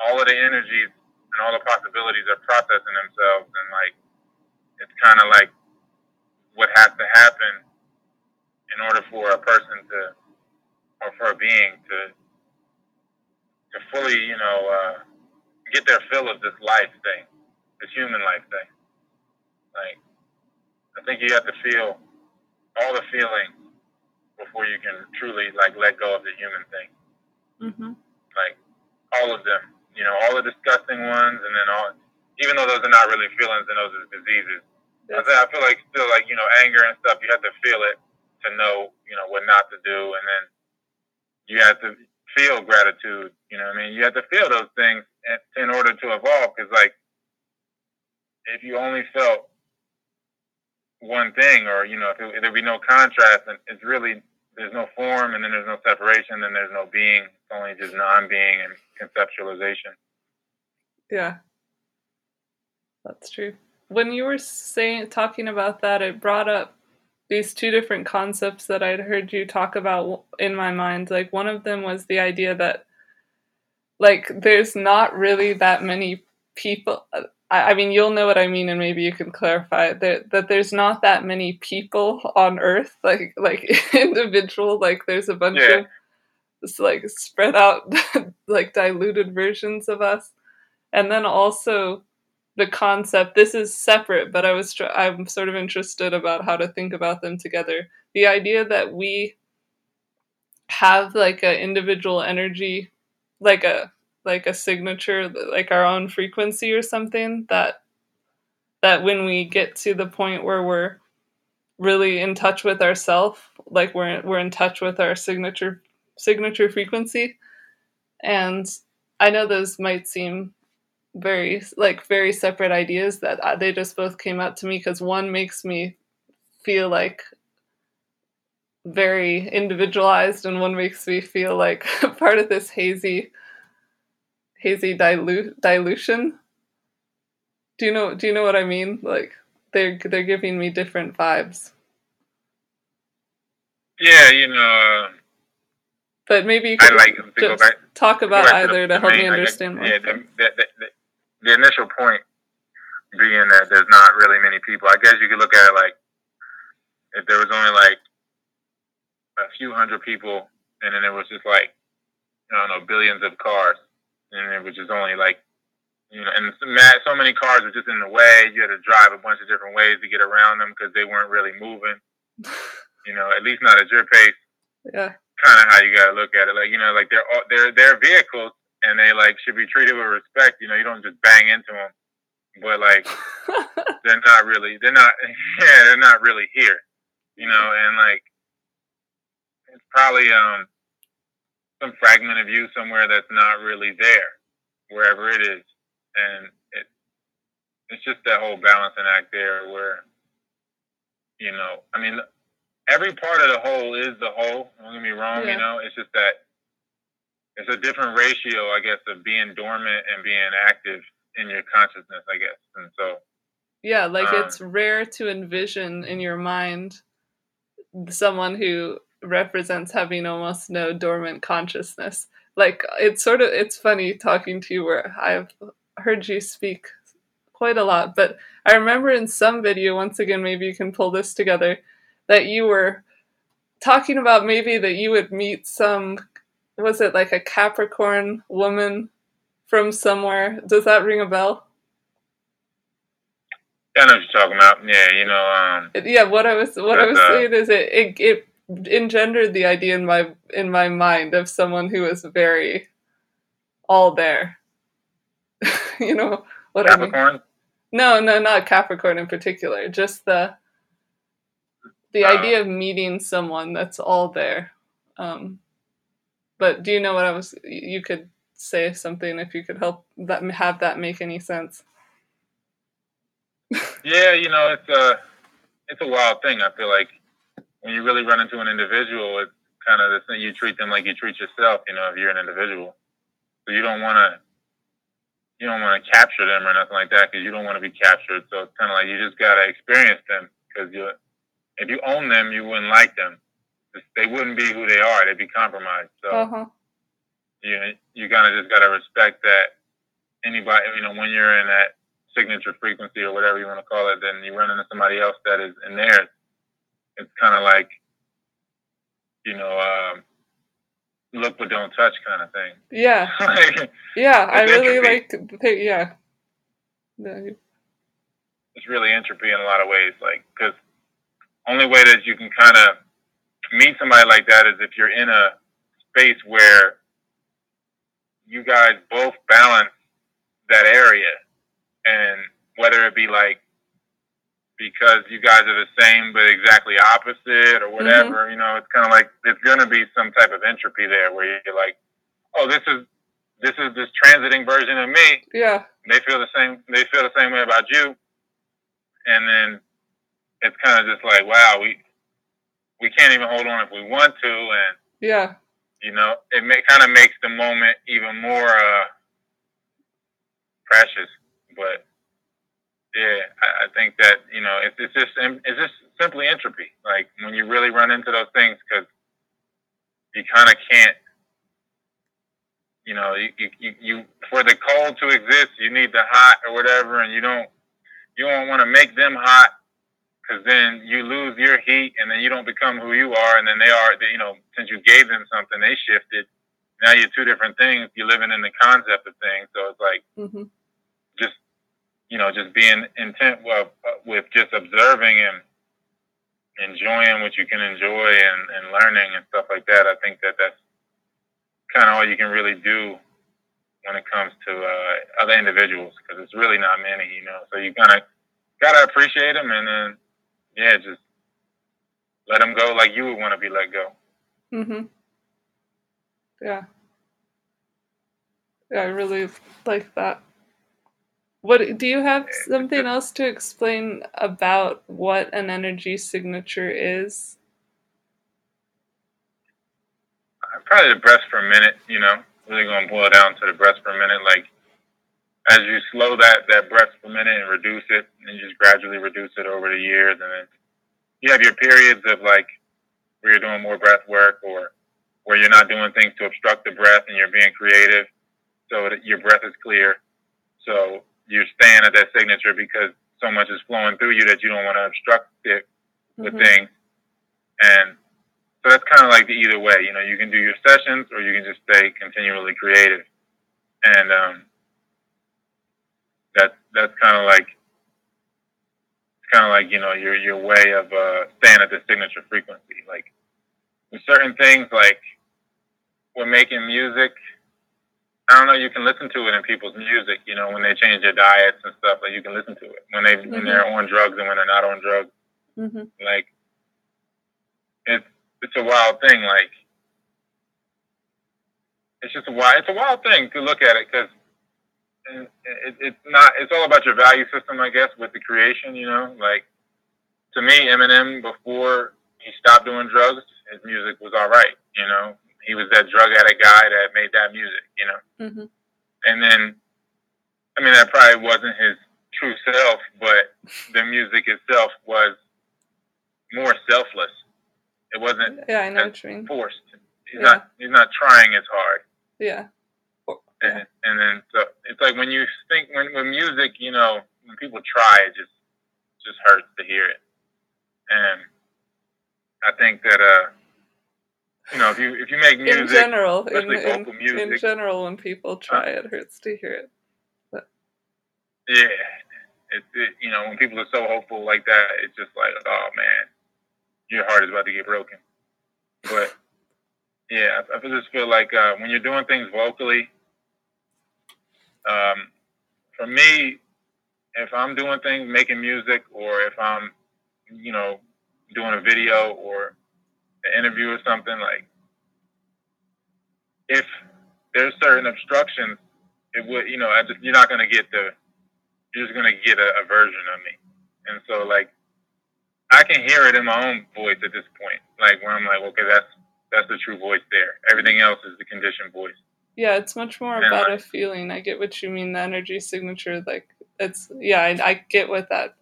all of the energies and all the possibilities are processing themselves, and like, it's kind of like what has to happen in order for a person to, or for a being to, to fully, you know, uh, get their fill of this life thing, this human life thing. Like, I think you have to feel all the feelings before you can truly like let go of the human thing. Hmm Like all of them, you know, all the disgusting ones, and then all, even though those are not really feelings and those are diseases. I, I feel like still like you know anger and stuff. You have to feel it to know you know what not to do, and then you have to feel gratitude. You know, what I mean, you have to feel those things in, order to evolve. Because like, if you only felt one thing, or you know, if, it, if there'd be no contrast, and it's really there's no form, and then there's no separation, then there's no being. Only just non-being and conceptualization. Yeah. That's true. When you were saying talking about that, it brought up these two different concepts that I'd heard you talk about in my mind. Like one of them was the idea that like there's not really that many people I, I mean, you'll know what I mean, and maybe you can clarify that that there's not that many people on Earth, like like *laughs* individual. Like there's a bunch Yeah. of just like spread out, *laughs* like diluted versions of us, and then also the concept. This is separate, but I was tr- I'm sort of interested about how to think about them together. The idea that we have like an individual energy, like a like a signature, like our own frequency or something that that when we get to the point where we're really in touch with ourself, like we're we're in touch with our signature signature frequency. And I know those might seem very like very separate ideas that uh, they just both came out to me because one makes me feel like very individualized and one makes me feel like *laughs* part of this hazy hazy dilu- dilution. Do you know do you know what i mean? Like they're they're giving me different vibes. Yeah, you know, uh, but maybe you could like to just back. talk about either to the help me understand more Yeah, the, the, the, the, initial point being that there's not really many people. I guess you could look at it like if there was only like a few hundred people, and then there was just like I don't know billions of cars, and it was just only like you know, and so many cars were just in the way. You had to drive a bunch of different ways to get around them because they weren't really moving. *laughs* You know, at least not at your pace yeah kind of how you got to look at it. Like you know, like they're all- they're they're vehicles and they like should be treated with respect. You know, you don't just bang into them, but like *laughs* they're not really they're not *laughs* yeah they're not really here. You know, and like it's probably um some fragment of you somewhere that's not really there wherever it is, and it it's just that whole balancing act there where you know I mean every part of the whole is the whole. Don't get me wrong. Yeah. You know, it's just that it's a different ratio, I guess, of being dormant and being active in your consciousness, I guess. And so, Yeah, like Um, it's rare to envision in your mind someone who represents having almost no dormant consciousness. Like it's sort of it's funny talking to you where I've heard you speak quite a lot, but I remember in some video once again maybe you can pull this together that you were talking about maybe that you would meet some was it like a Capricorn woman from somewhere? Does that ring a bell? I know what you're talking about. Yeah, you know, um, yeah what i was what i was uh, saying is it, it it engendered the idea in my in my mind of someone who was very all there *laughs* you know what i mean Capricorn. no no not capricorn in particular just the the Uh. idea of meeting someone that's all there um but do you know what i was you could say something if you could help that have that make any sense *laughs* Yeah, you know, it's a it's a wild thing. I feel like when you really run into an individual, it's kind of the thing you treat them like you treat yourself. You know, if you're an individual, so you don't want to you don't want to capture them or nothing like that because you don't want to be captured. So it's kind of like you just gotta experience them because you if you own them, you wouldn't like them. They wouldn't be who they are. They'd be compromised. So uh-huh you you kind of just gotta respect that anybody you know when you're in that signature frequency or whatever you want to call it, then you run into somebody else that is in theirs. It's kind of like you know um, look but don't touch kind of thing. yeah *laughs* Like, yeah i really entropy. like the thing yeah Yeah, it's really entropy in a lot of ways. Like because only way that you can kind of meet somebody like that is if you're in a space where you guys both balance that area. And whether it be like because you guys are the same but exactly opposite or mm-hmm. whatever you know it's kind of like it's going to be some type of entropy there where you're like oh this is this is this transiting version of me. Yeah. They feel the same they feel the same way about you. And then it's kind of just like wow we we can't even hold on if we want to and yeah. you know it may, kind of makes the moment even more uh precious. But yeah I, I think that you know it's, it's just it's just simply entropy. Like when you really run into those things because you kind of can't you know, you, you, you for the cold to exist, you need the hot or whatever, and you don't you don't want to make them hot because then you lose your heat, and then you don't become who you are, and then they are, you know, since you gave them something, they shifted. Now you're two different things. You're living in the concept of things, so it's like mm-hmm. just you know just being intent well, uh, with just observing and enjoying what you can enjoy and, and learning and stuff like that. I think that that's kind of all you can really do when it comes to uh, other individuals because it's really not many, you know. So you kind of gotta appreciate them and then yeah, just let them go like you would want to be let go. hmm Yeah. Yeah, I really like that. What do you have something else to explain about what an energy signature is? Probably the breath per minute, you know. Really gonna boil down to the breath per minute. Like as you slow that that breath per minute and reduce it, and you just gradually reduce it over the years, and then you have your periods of like where you're doing more breath work or where you're not doing things to obstruct the breath and you're being creative so that your breath is clear. So you're staying at that signature because so much is flowing through you that you don't want to obstruct it with Mhm. things. And so that's kind of like the either way. You know, you can do your sessions or you can just stay continually creative. And um, that's that's kind of like it's kind of like you know your your way of uh, staying at the signature frequency. Like with certain things, like we're making music. I don't know. You can listen to it in people's music. You know, when they change their diets and stuff, like you can listen to it when they when Mhm. they're on drugs and when they're not on drugs. Mhm. Like it's it's a wild thing. Like it's just a wild it's a wild thing to look at it because it, it, it's not it's all about your value system, I guess, with the creation. You know, like to me, Eminem before he stopped doing drugs, his music was all right. You know, he was that drug addict guy that made that music. You know, Mhm. and then I mean that probably wasn't his true self, but the music itself was more selfless. It wasn't Yeah, I know what you mean. forced. He's Yeah. not he's not trying as hard. Yeah. And, and then so it's like when you think when with music, you know, when people try, it just just hurts to hear it. And I think that uh, you know, if you if you make In music, general, in, especially in, in music, general, when people try, it hurts to hear it. yeah, it's it, you know when people are so hopeful like that, it's just like, oh man, your heart is about to get broken. But yeah, I, I just feel like uh, when you're doing things vocally, um, for me, if I'm doing things, making music, or if I'm, you know, doing a video or an interview or something, like if there's certain obstructions, it would, you know, I just you're not gonna get the, you're just gonna get a, a version of me, and so like I can hear it in my own voice at this point, like where I'm like, okay, that's that's the true voice there. Everything else is the conditioned voice. Yeah, it's much more Yeah. about a feeling. I get what you mean. The energy signature, like it's yeah, I, I get what that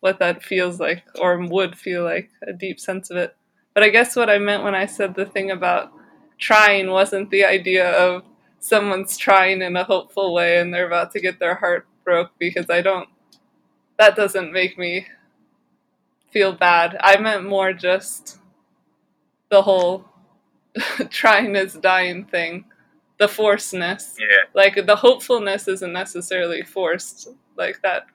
what that feels like or would feel like a deep sense of it. But I guess what I meant when I said the thing about trying wasn't the idea of someone's trying in a hopeful way and they're about to get their heart broke because I don't. That doesn't make me feel bad. I meant more just the whole *laughs* trying is dying thing, the forcedness Yeah, like the hopefulness isn't necessarily forced like that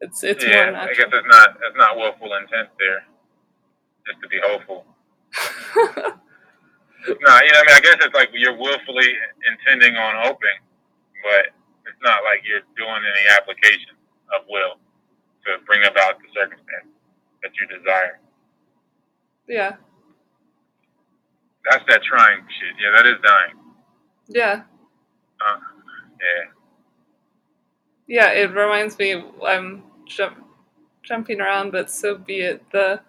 it's it's more yeah. I guess it's not it's not willful intent there, just to be hopeful. *laughs* No, you know, I mean, I guess it's like you're willfully intending on hoping, but it's not like you're doing any application of will to bring about the circumstance that you desire. yeah That's that trying shit. Yeah, that is dying. Yeah. Uh, yeah, yeah it reminds me i'm jump, jumping around but so be it. The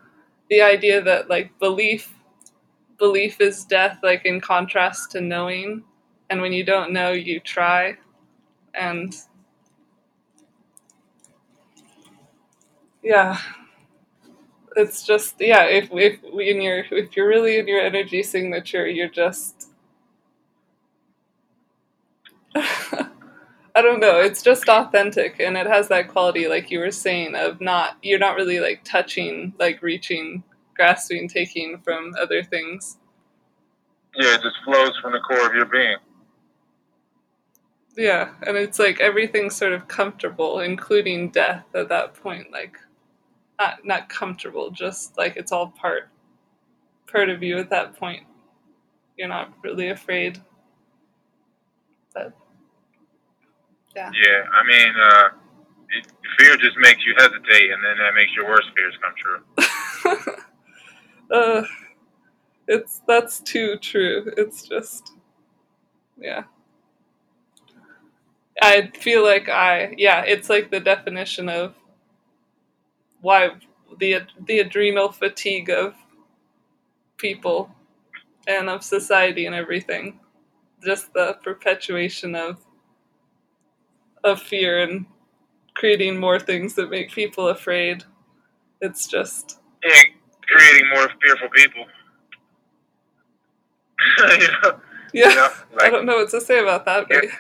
the idea that like belief belief is death like in contrast to knowing. And when you don't know you try. And yeah. It's just yeah if if in your if you're really in your energy signature you're just *laughs* I don't know. It's just authentic, and it has that quality, like you were saying, of not you're not really like touching, like reaching, grasping, taking from other things. Yeah, it just flows from the core of your being. Yeah, and it's like everything's sort of comfortable, including death at that point. Like, not not comfortable, just like it's all part part of you at that point. You're not really afraid. But yeah. Yeah, I mean, uh, it, fear just makes you hesitate, and then that makes your worst fears come true. *laughs* uh, it's that's too true. It's just, yeah. I feel like I yeah, it's like the definition of why the the adrenal fatigue of people and of society and everything. Just the perpetuation of of fear and creating more things that make people afraid. It's just yeah, creating more fearful people. you *laughs* know, yeah, you know, like, I don't know what to say about that. But yeah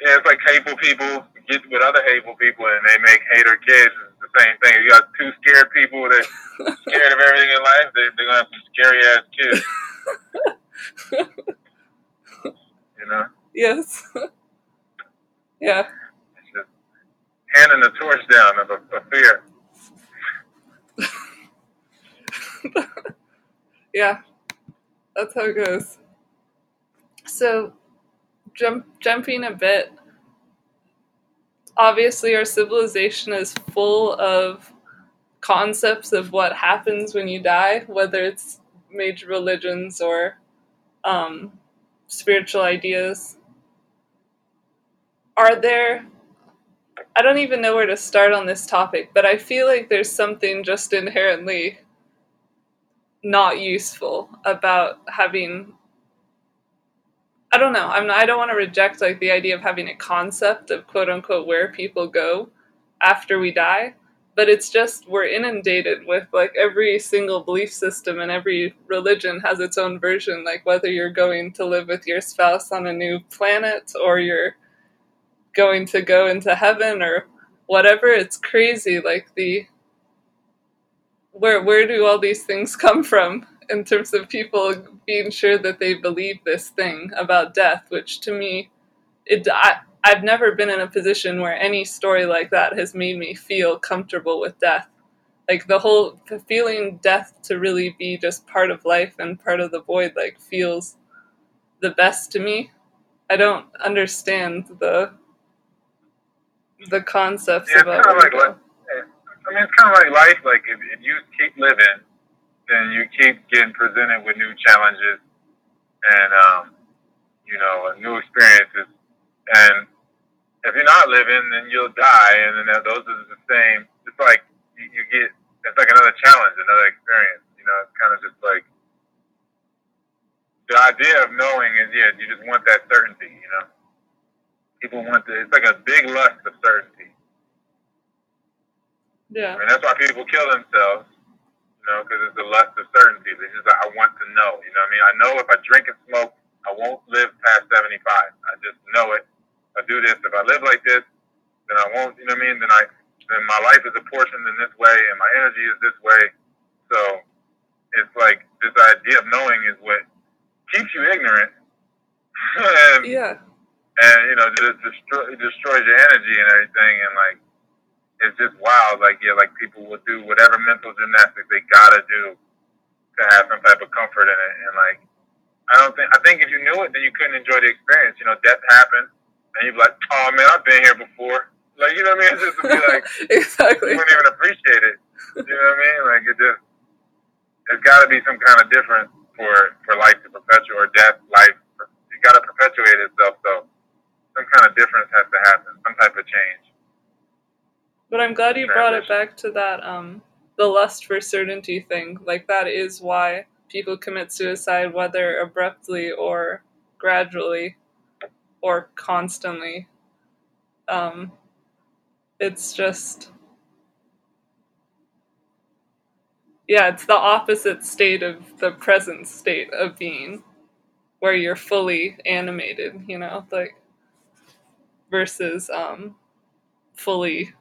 yeah, it's like hateful people get with other hateful people and they make hater kids. It's the same thing. You got two scared people that *laughs* scared of everything in life. They, they're gonna have some scary ass kids. *laughs* you know. Yes. *laughs* yeah. Handing the torch down of, a, of fear. *laughs* yeah, that's how it goes. So jump jumping a bit obviously our civilization is full of concepts of what happens when you die whether it's major religions or um, spiritual ideas are there i don't even know where to start on this topic but i feel like there's something just inherently not useful about having I don't know. I'm not, I don't want to reject like the idea of having a concept of quote unquote where people go after we die, but it's just we're inundated with like every single belief system and every religion has its own version like whether you're going to live with your spouse on a new planet or you're going to go into heaven or whatever it's crazy like the where where do all these things *laughs* come from in terms of people being sure that they believe this thing about death, which to me, it I, I've never been in a position where any story like that has made me feel comfortable with death. Like the whole the feeling death to really be just part of life and part of the void, like feels the best to me. I don't understand the the concepts yeah, about. Kind of like, I mean, it's kind of like life. Like if, if you keep living then you keep getting presented with new challenges and um, you know new experiences. And if you're not living, then you'll die, and then those are the same. It's like you, you get it's like another challenge, another experience. You know, it's kind of just like the idea of knowing is yeah, you just want that certainty. You know, people want the it's like a big lust of certainty. Yeah, I mean that's why people kill themselves You know, because it's the lust of certainty. It's just like, I want to know, you know what I mean? I know if I drink and smoke, I won't live past 75. I just know it. I do this, if I live like this, then I won't, you know what I mean? Then I, then my life is apportioned in this way and my energy is this way. So it's like this idea of knowing is what keeps you ignorant. *laughs* and, yeah. And, you know, just destroy, destroys your energy and everything. And like, it's just wild. Like yeah, like people will do whatever mental gymnastics they gotta do to have some type of comfort in it. And like, I don't think I think if you knew it, then you couldn't enjoy the experience. You know, death happened, and you'd be like, oh man, I've been here before. Like you know what I mean? It's just to be *laughs* like exactly. You wouldn't even appreciate it. You know what I mean? Like it just there's got to be some kind of difference for for life to perpetuate or death life. You got to perpetuate itself. So some kind of difference has to happen. Some type of change. But I'm glad you brought it back to that um the lust for certainty thing. Like that is why people commit suicide whether abruptly or gradually or constantly. Um it's just yeah, it's the opposite state of the present state of being where you're fully animated, you know, like versus um, fully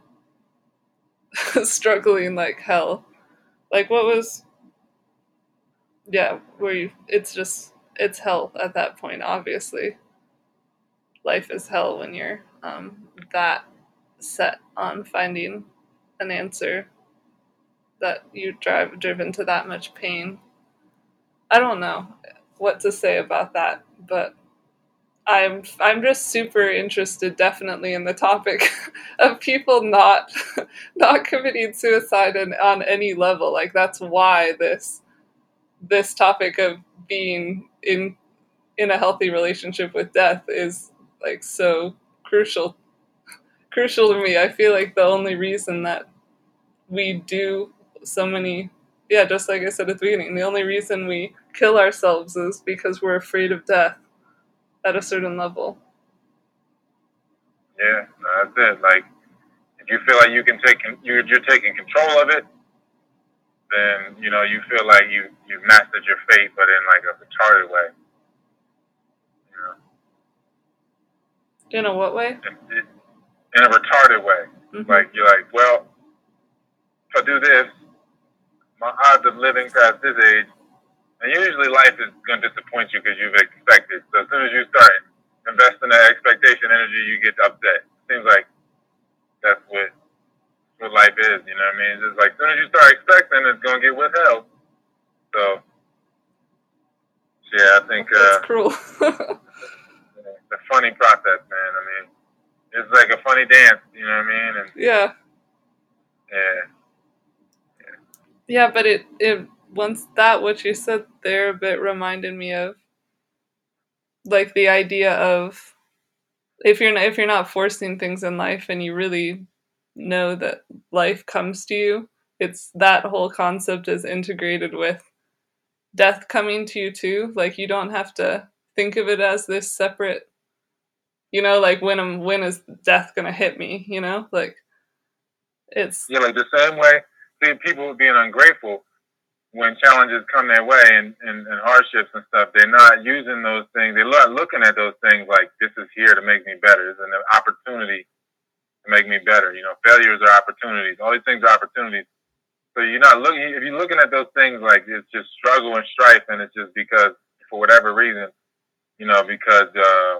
*laughs* struggling like hell. Like what was yeah, where you it's just it's hell at that point, obviously. Life is hell when you're um, that set on finding an answer that you drive driven to that much pain. I don't know what to say about that, but I'm I'm just super interested definitely in the topic *laughs* of people not *laughs* not committing suicide in, on any level. Like that's why this this topic of being in in a healthy relationship with death is like so crucial crucial to me. I feel like the only reason that we do so many yeah, just like I said at the beginning, the only reason we kill ourselves is because we're afraid of death at a certain level. Yeah, that's it. Like, if you feel like you can take you're, you're taking control of it, then you know you feel like you you've mastered your fate, but in like a retarded way. You know. In a what way? In, in a retarded way. Mm-hmm. Like you're like, well, if I do this, my odds of living past this age and usually life is going to disappoint you because you've expected. So as soon as you start investing that expectation energy, you get upset. Seems like that's what what life is. You know what I mean? It's just like as soon as you start expecting, it's going to get withheld. So yeah, I think that's uh, cruel. *laughs* a funny process, man. I mean, it's like a funny dance. You know what I mean? And yeah. Yeah. Yeah, yeah but it it once that what you said there a bit reminded me of like the idea of if you're not, if you're not forcing things in life and you really know that life comes to you it's that whole concept is integrated with death coming to you too like you don't have to think of it as this separate you know like when am when is death gonna hit me you know like it's yeah like the same way see people being ungrateful when challenges come their way and, and, and, hardships and stuff, they're not using those things. They're not looking at those things like this is here to make me better. It's an opportunity to make me better. You know, failures are opportunities. All these things are opportunities. So you're not looking. If you're looking at those things like it's just struggle and strife, and it's just because for whatever reason, you know, because uh,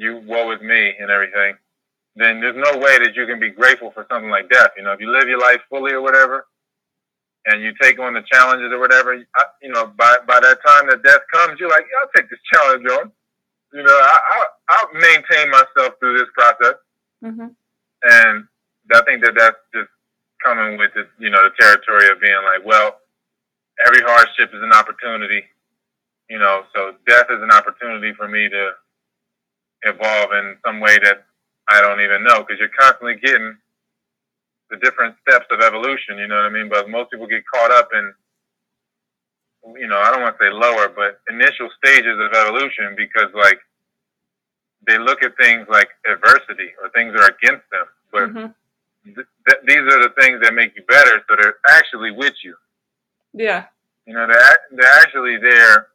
you woe is me and everything, then there's no way that you can be grateful for something like death. You know, if you live your life fully or whatever, and you take on the challenges or whatever, I, you know, by by that time that death comes, you're like, yeah, I'll take this challenge on. You know, I, I I'll maintain myself through this process, mm-hmm. and I think that that's just coming with the you know the territory of being like, well, every hardship is an opportunity. You know, so death is an opportunity for me to evolve in some way that I don't even know because you're constantly getting the different steps of evolution, you know what I mean? But most people get caught up in, you know, I don't want to say lower, but initial stages of evolution because, like, they look at things like adversity or things that are against them. But mm-hmm. th- th- these are the things that make you better, so they're actually with you. Yeah. You know, they're, they're actually there.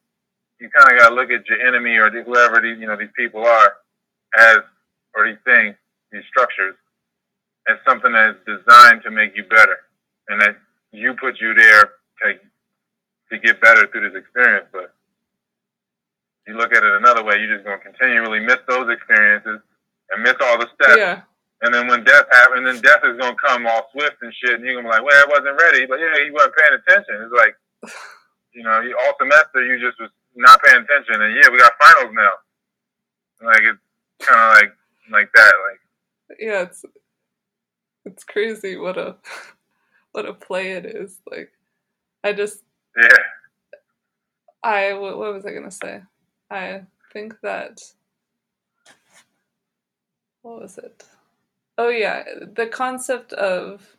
You kind of got to look at your enemy or whoever these, you know, these people are as, or these things, these structures as something that is designed to make you better, and that you put you there to to get better through this experience. But you look at it another way, you're just going to continually miss those experiences and miss all the steps. Yeah. And then when death happens, then death is going to come all swift and shit, and you're going to be like, well, I wasn't ready. But yeah, you weren't paying attention. It's like, you know, all semester you just was not paying attention. And yeah, we got finals now. Like, it's kind of like, like that. Like, yeah, it's it's crazy what a *laughs* what a play it is. Like I just yeah. I what, what was I gonna say? I think that what was it? Oh yeah, the concept of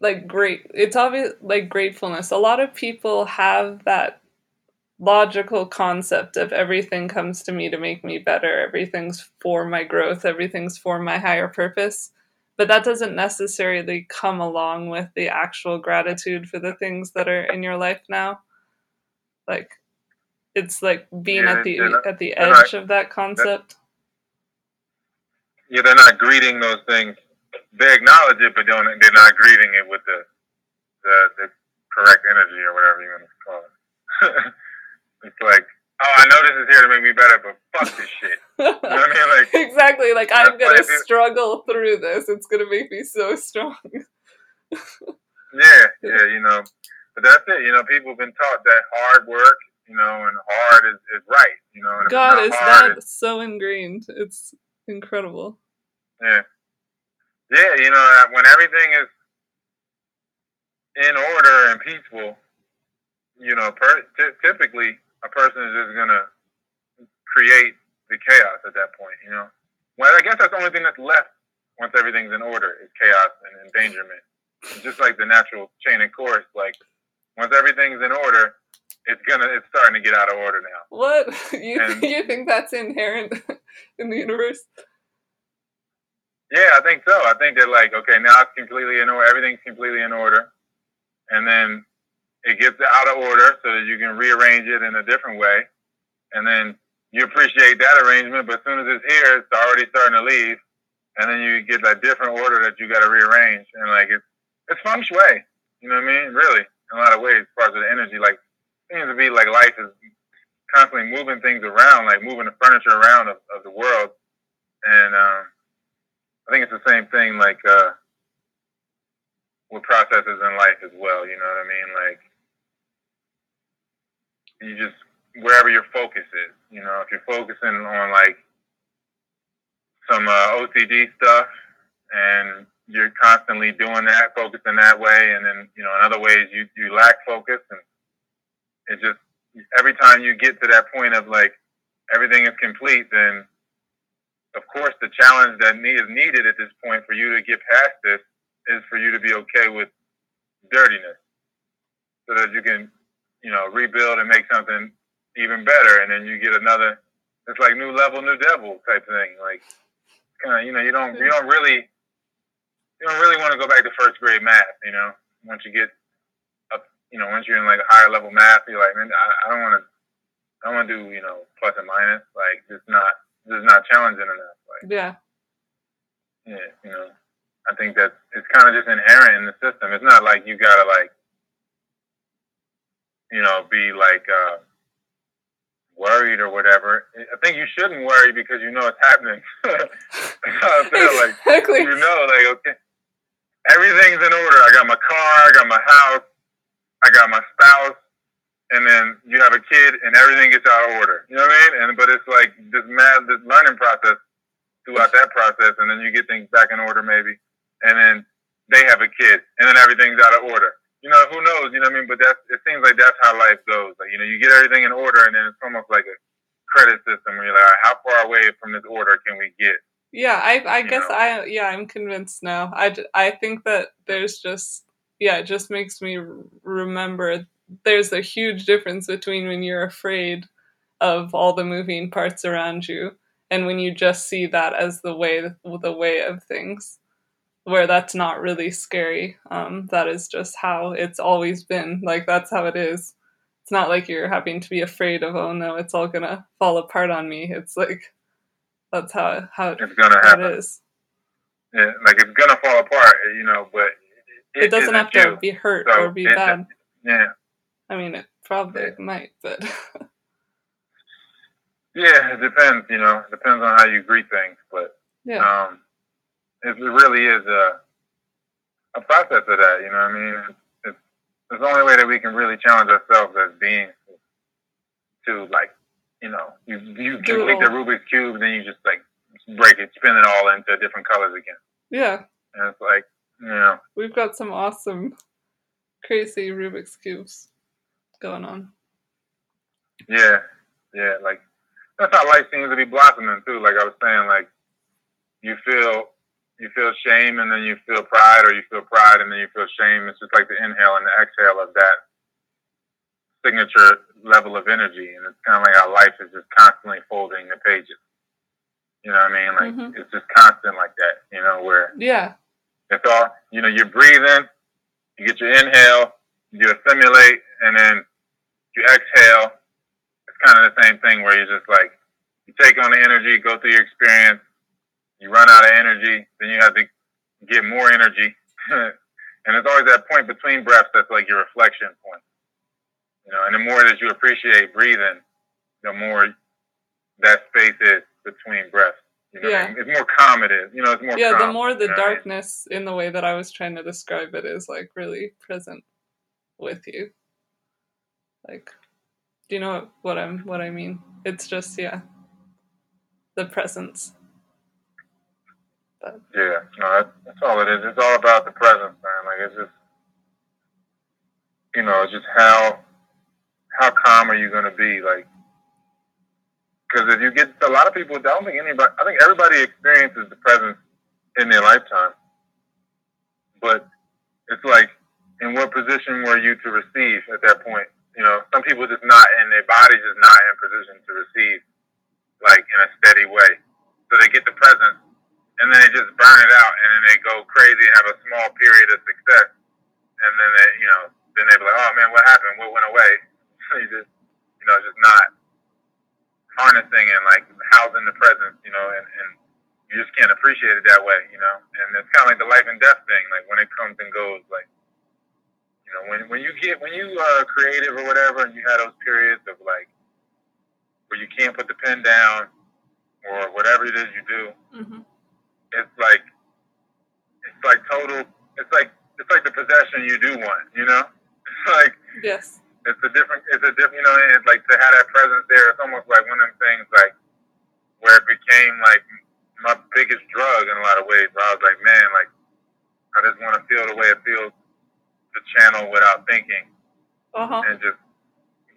like great it's obvious like gratefulness. A lot of people have that logical concept of everything comes to me to make me better, everything's for my growth, everything's for my higher purpose. But that doesn't necessarily come along with the actual gratitude for the things that are in your life now. Like it's like being yeah, at the at the edge of that concept. Yeah, they're not greeting those things. They acknowledge it, but don't they're not greeting it with the the, the correct energy or whatever you want to call it. *laughs* it's like, oh, I know this is here to make me better, but fuck this shit. *laughs* You know what I mean? Like *laughs* exactly. Like I'm gonna struggle through this. It's gonna make me so strong. Yeah, *laughs* yeah, you know. But that's it. You know, people have been taught that hard work, you know, and hard is, is right. You know, God, is hard, that so ingrained? It's incredible. Yeah. Yeah, you know, when everything is in order and peaceful, you know, per- ty- typically a person is just going to create the chaos at that point, you know. Well, I guess that's the only thing that's left once everything's in order is chaos and endangerment. It's just like the natural chain of course, like once everything's in order, it's gonna it's starting to get out of order now. What *laughs* you And- you think that's inherent *laughs* in the universe? Yeah, I think so. I think they're like, okay, now it's completely in order. Everything's completely in order, and then it gets out of order so that you can rearrange it in a different way, and then you appreciate that arrangement. But as soon as it's here, it's already starting to leave, and then you get that different order that you got to rearrange, and like it's it's feng shui. You know what I mean? Really, in a lot of ways, as far as the energy, like seems to be like life is constantly moving things around, like moving the furniture around of, of the world, and um, I think it's the same thing like uh, with processes in life as well. You know what I mean? Like you just wherever your focus is. You know, if you're focusing on like some uh, OCD stuff and you're constantly doing that, focusing that way, and then you know in other ways you you lack focus, and it just every time you get to that point of like everything is complete, then of course the challenge that is needed at this point for you to get past this is for you to be okay with dirtiness, so that you can you know rebuild and make something even better, and then you get another. It's like new level, new devil type thing. Like kind of you know you don't you don't really you don't really want to go back to first grade math. You know once you get up, you know once you're in like a higher level math, you're like man I, I don't want to. I don't want to do you know plus and minus. Like it's not this is not challenging enough. Like Yeah. yeah, you know, I think that it's kind of just inherent in the system. It's not like you gotta like, you know, be like uh, worried or whatever. I think you shouldn't worry because you know it's happening. *laughs* I feel like Exactly. you know, like okay, everything's in order. I got my car, I got my house, I got my spouse, and then you have a kid, and everything gets out of order. You know what I mean? And but it's like this mad, this learning process throughout that process, and then you get things back in order maybe, and then they have a kid, and then everything's out of order. You know, who knows? You know what I mean? But that's it seems like that's how life goes. Like you know, you get everything in order, and then it's almost like a credit system where you're like, how far away from this order can we get? Yeah, I I You guess know. I yeah I'm convinced now. I I think that there's just yeah it just makes me remember there's a huge difference between when you're afraid of all the moving parts around you and when you just see that as the way the way of things where that's not really scary um, that is just how it's always been like that's how it is it's not like you're having to be afraid of oh no it's all gonna fall apart on me it's like that's how how it, It's gonna how happen. it is Yeah, like it's gonna fall apart, you know. But it, doesn't isn't have to you. be hurt So, or be it- bad Yeah, i mean it probably Yeah. might but *laughs* yeah. It depends, you know. It depends on how you greet things, but yeah um, it really is a a process of that. You know what I mean? It's, it's, it's the only way that we can really challenge ourselves as beings to like, you know, you you Do it complete the. Rubik's cube, then you just like break it, spin it all into different colors again, yeah and it's like, you know, we've got some awesome crazy rubik's cubes going on Yeah, yeah, like that's how life seems to be blossoming too. Like I was saying, like you feel you feel shame and then you feel pride, or you feel pride and then you feel shame. It's just like the inhale and the exhale of that signature level of energy, and it's kind of like our life is just constantly folding the pages. You know what I mean? Like Mhm. it's just constant like that. You know where yeah it's all you know. You're breathing, you get your inhale, you assimilate, and then you exhale. It's kind of the same thing where you're just like you take on the energy, go through your experience, you run out of energy, then you have to get more energy. *laughs* and it's always that point between breaths that's like your reflection point. You know, and the more that you appreciate breathing, the more that space is between breaths. You know, Yeah. it's more calm it is. You know, it's more. yeah, the more the you know what I mean? darkness in the way that I was trying to describe it is like really present with you. Like, do you know what I'm what I mean? It's just yeah, the presence. But Yeah, no, that's, all it is. It's all about the presence, man. Like it's just, you know, just how how calm are you going to be? Like, because if you get a lot of people, I don't think anybody, I think everybody experiences the presence in their lifetime, but it's like, in what position were you to receive at that point? You know, some people just not, and their body's just not in position to receive, like in a steady way. So they get the presence and then they just burn it out, and then they go crazy and have a small period of success, and then they, you know, then they be like, oh man, what happened? What went away? *laughs* you just, you know, just not harnessing and like housing the presence, you know, and, and you just can't appreciate it that way, you know. And it's kind of like the life and death thing, like when it comes and goes, like, you know, when when you get when you are creative or whatever, and you have those periods of like where you can't put the pen down or whatever it is you do, mhm. It's like it's like total it's like it's like the possession you do want, you know? *laughs* It's like yes, it's a different it's a different you know, it's like to have that presence there, it's almost like one of them things like where it became like my biggest drug in a lot of ways. Where I was like, man, like I just want to feel the way it feels to channel without thinking uh huh, and just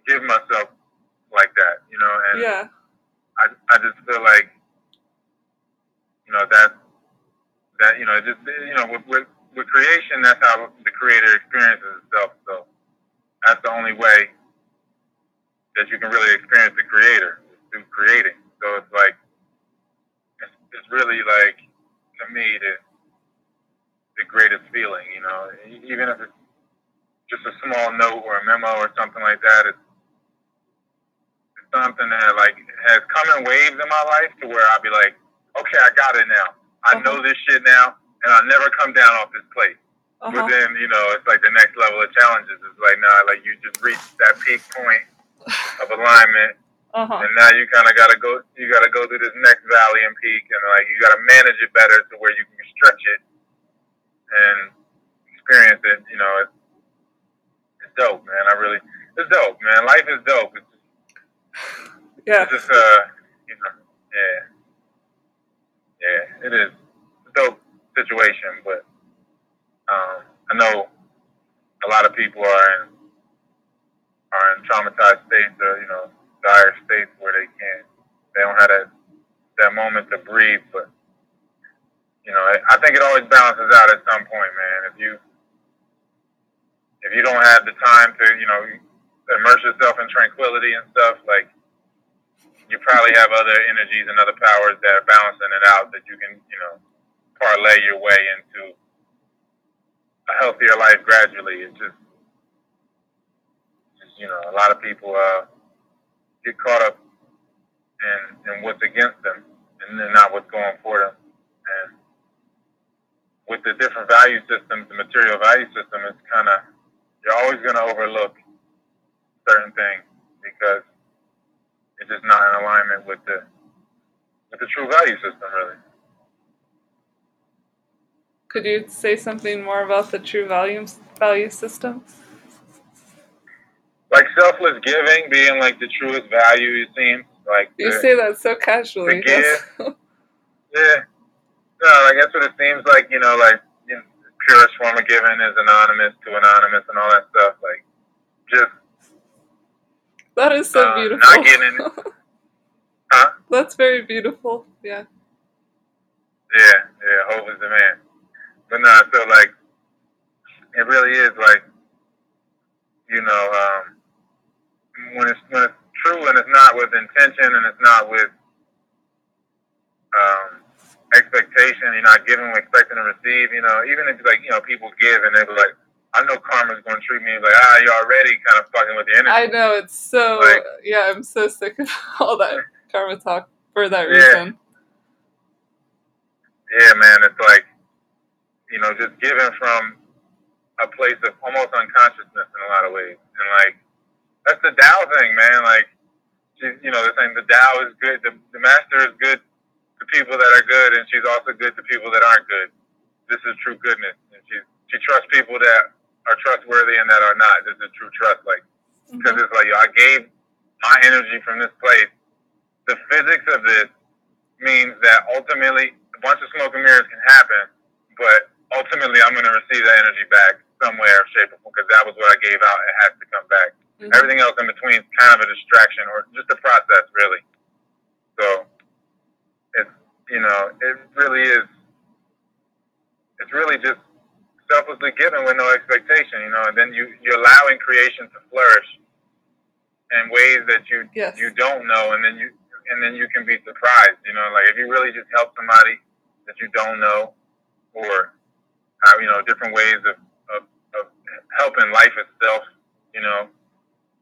give myself like that, you know, and yeah, I, I just feel like, you know, that, that, you know, just, you know, with, with, with creation, that's how the creator experiences itself. So that's the only way that you can really experience the creator through creating. So it's like, it's, it's really like, to me, the, the greatest feeling, you know, even if it's just a small note or a memo or something like that, it's something that like has come in waves in my life to where I'll be like, okay, I got it now. I know this shit now, and I'll never come down off this place. uh But then, you know, it's like the next level of challenges. It's like, nah, like you just reached that peak point *sighs* of alignment, uh huh, and now you kind of got to go. You got to go through this next valley and peak, and like you got to manage it better to where you can stretch it and experience it. You know, it's, it's dope, man. I really, it's dope, man. Life is dope. It's *sighs* yeah, it's just uh, you know, yeah, yeah, it is a dope situation, but um, I know a lot of people are in are in traumatized states or you know dire states where they can't, they don't have that that moment to breathe. But you know, I, think it always balances out at some point, man. If you if you don't have the time to, you know, immerse yourself in tranquility and stuff, like you probably have other energies and other powers that are balancing it out that you can, you know, parlay your way into a healthier life gradually. It's just, just you know, a lot of people uh, get caught up in, in what's against them and then not what's going for them. And with the different value systems, the material value system is kind of, you're always going to overlook certain things because it's just not in alignment with the with the true value system, really. Could you say something more about the true value value system? Like selfless giving being like the truest value, it seems like You the- say that so casually. *laughs* yeah, no, like that's what it seems like. You know, like you know, the purest form of giving is anonymous to anonymous and all that stuff. Like just that is so Uh, beautiful. not getting *laughs* huh? That's very beautiful. Yeah. Yeah, yeah, hope is the man. But no, feel like, it really is like, you know, um, when it's when it's true and it's not with intention and it's not with um, expectation. You're not giving, expecting to receive. You know, even if like you know people give and they're like, I know karma's going to treat me like ah, you're already kind of fucking with the energy. I know it's so Like- yeah, I'm so sick of *laughs* all that *laughs* karma talk for that Yeah. reason. yeah, man, it's like you know, just given from a place of almost unconsciousness in a lot of ways, and like that's the Tao thing, man. Like, she's, you know, they're saying the Tao is good, the, the master is good to people that are good, and she's also good to people that aren't good. This is true goodness, and she she trusts people that are trustworthy and that are not. This is true trust, like because Mhm. it's like I gave my energy from this place. The physics of this means that ultimately a bunch of smoke and mirrors can happen, but ultimately I'm going to receive that energy back some way shape or form because that was what I gave out. It has to come back. Mhm. Everything else in between is kind of a distraction or just a process, really. So it's you know it really is. It's really just selflessly given with no expectation, you know, and then you you're allowing creation to flourish in ways that you Yes. you don't know, and then you and then you can be surprised, you know, like if you really just help somebody that you don't know, or how you know different ways of, of, of helping life itself, you know,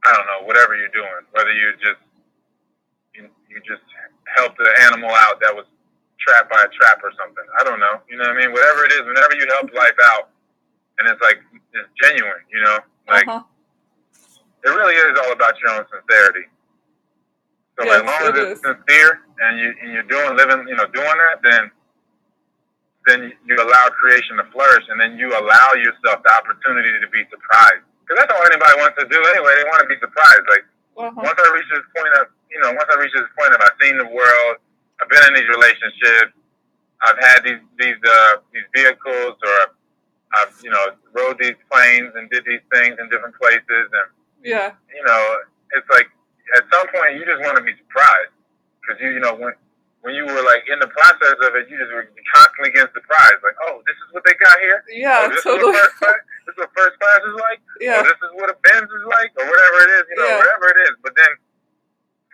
I don't know, whatever you're doing, whether you just you, you just help the animal out that was trapped by a trap or something. I don't know, you know what I mean? Whatever it is, whenever you help life out, and it's like it's genuine, you know, like uh-huh. it really is all about your own sincerity. So Yes, as long as it's is. sincere and you and you're doing living, you know, doing that, then then you allow creation to flourish, and then you allow yourself the opportunity to be surprised. Because that's all anybody wants to do anyway. They want to be surprised. Like Uh-huh. once I reach this point of, you know, once I reach this point of I've seen the world, I've been in these relationships, I've had these these uh these vehicles, or I've, I've you know rode these planes and did these things in different places, and Yeah. you know, it's like at some point you just want to be surprised because you, you know, when when you were like in the process of it, you just were constantly getting surprised, like, oh, this is what they got here. Yeah, oh, this totally. is what first class. This is what first class is like. Yeah. Oh, this is what a Benz is like, or whatever it is. You know, Yeah. whatever it is. But then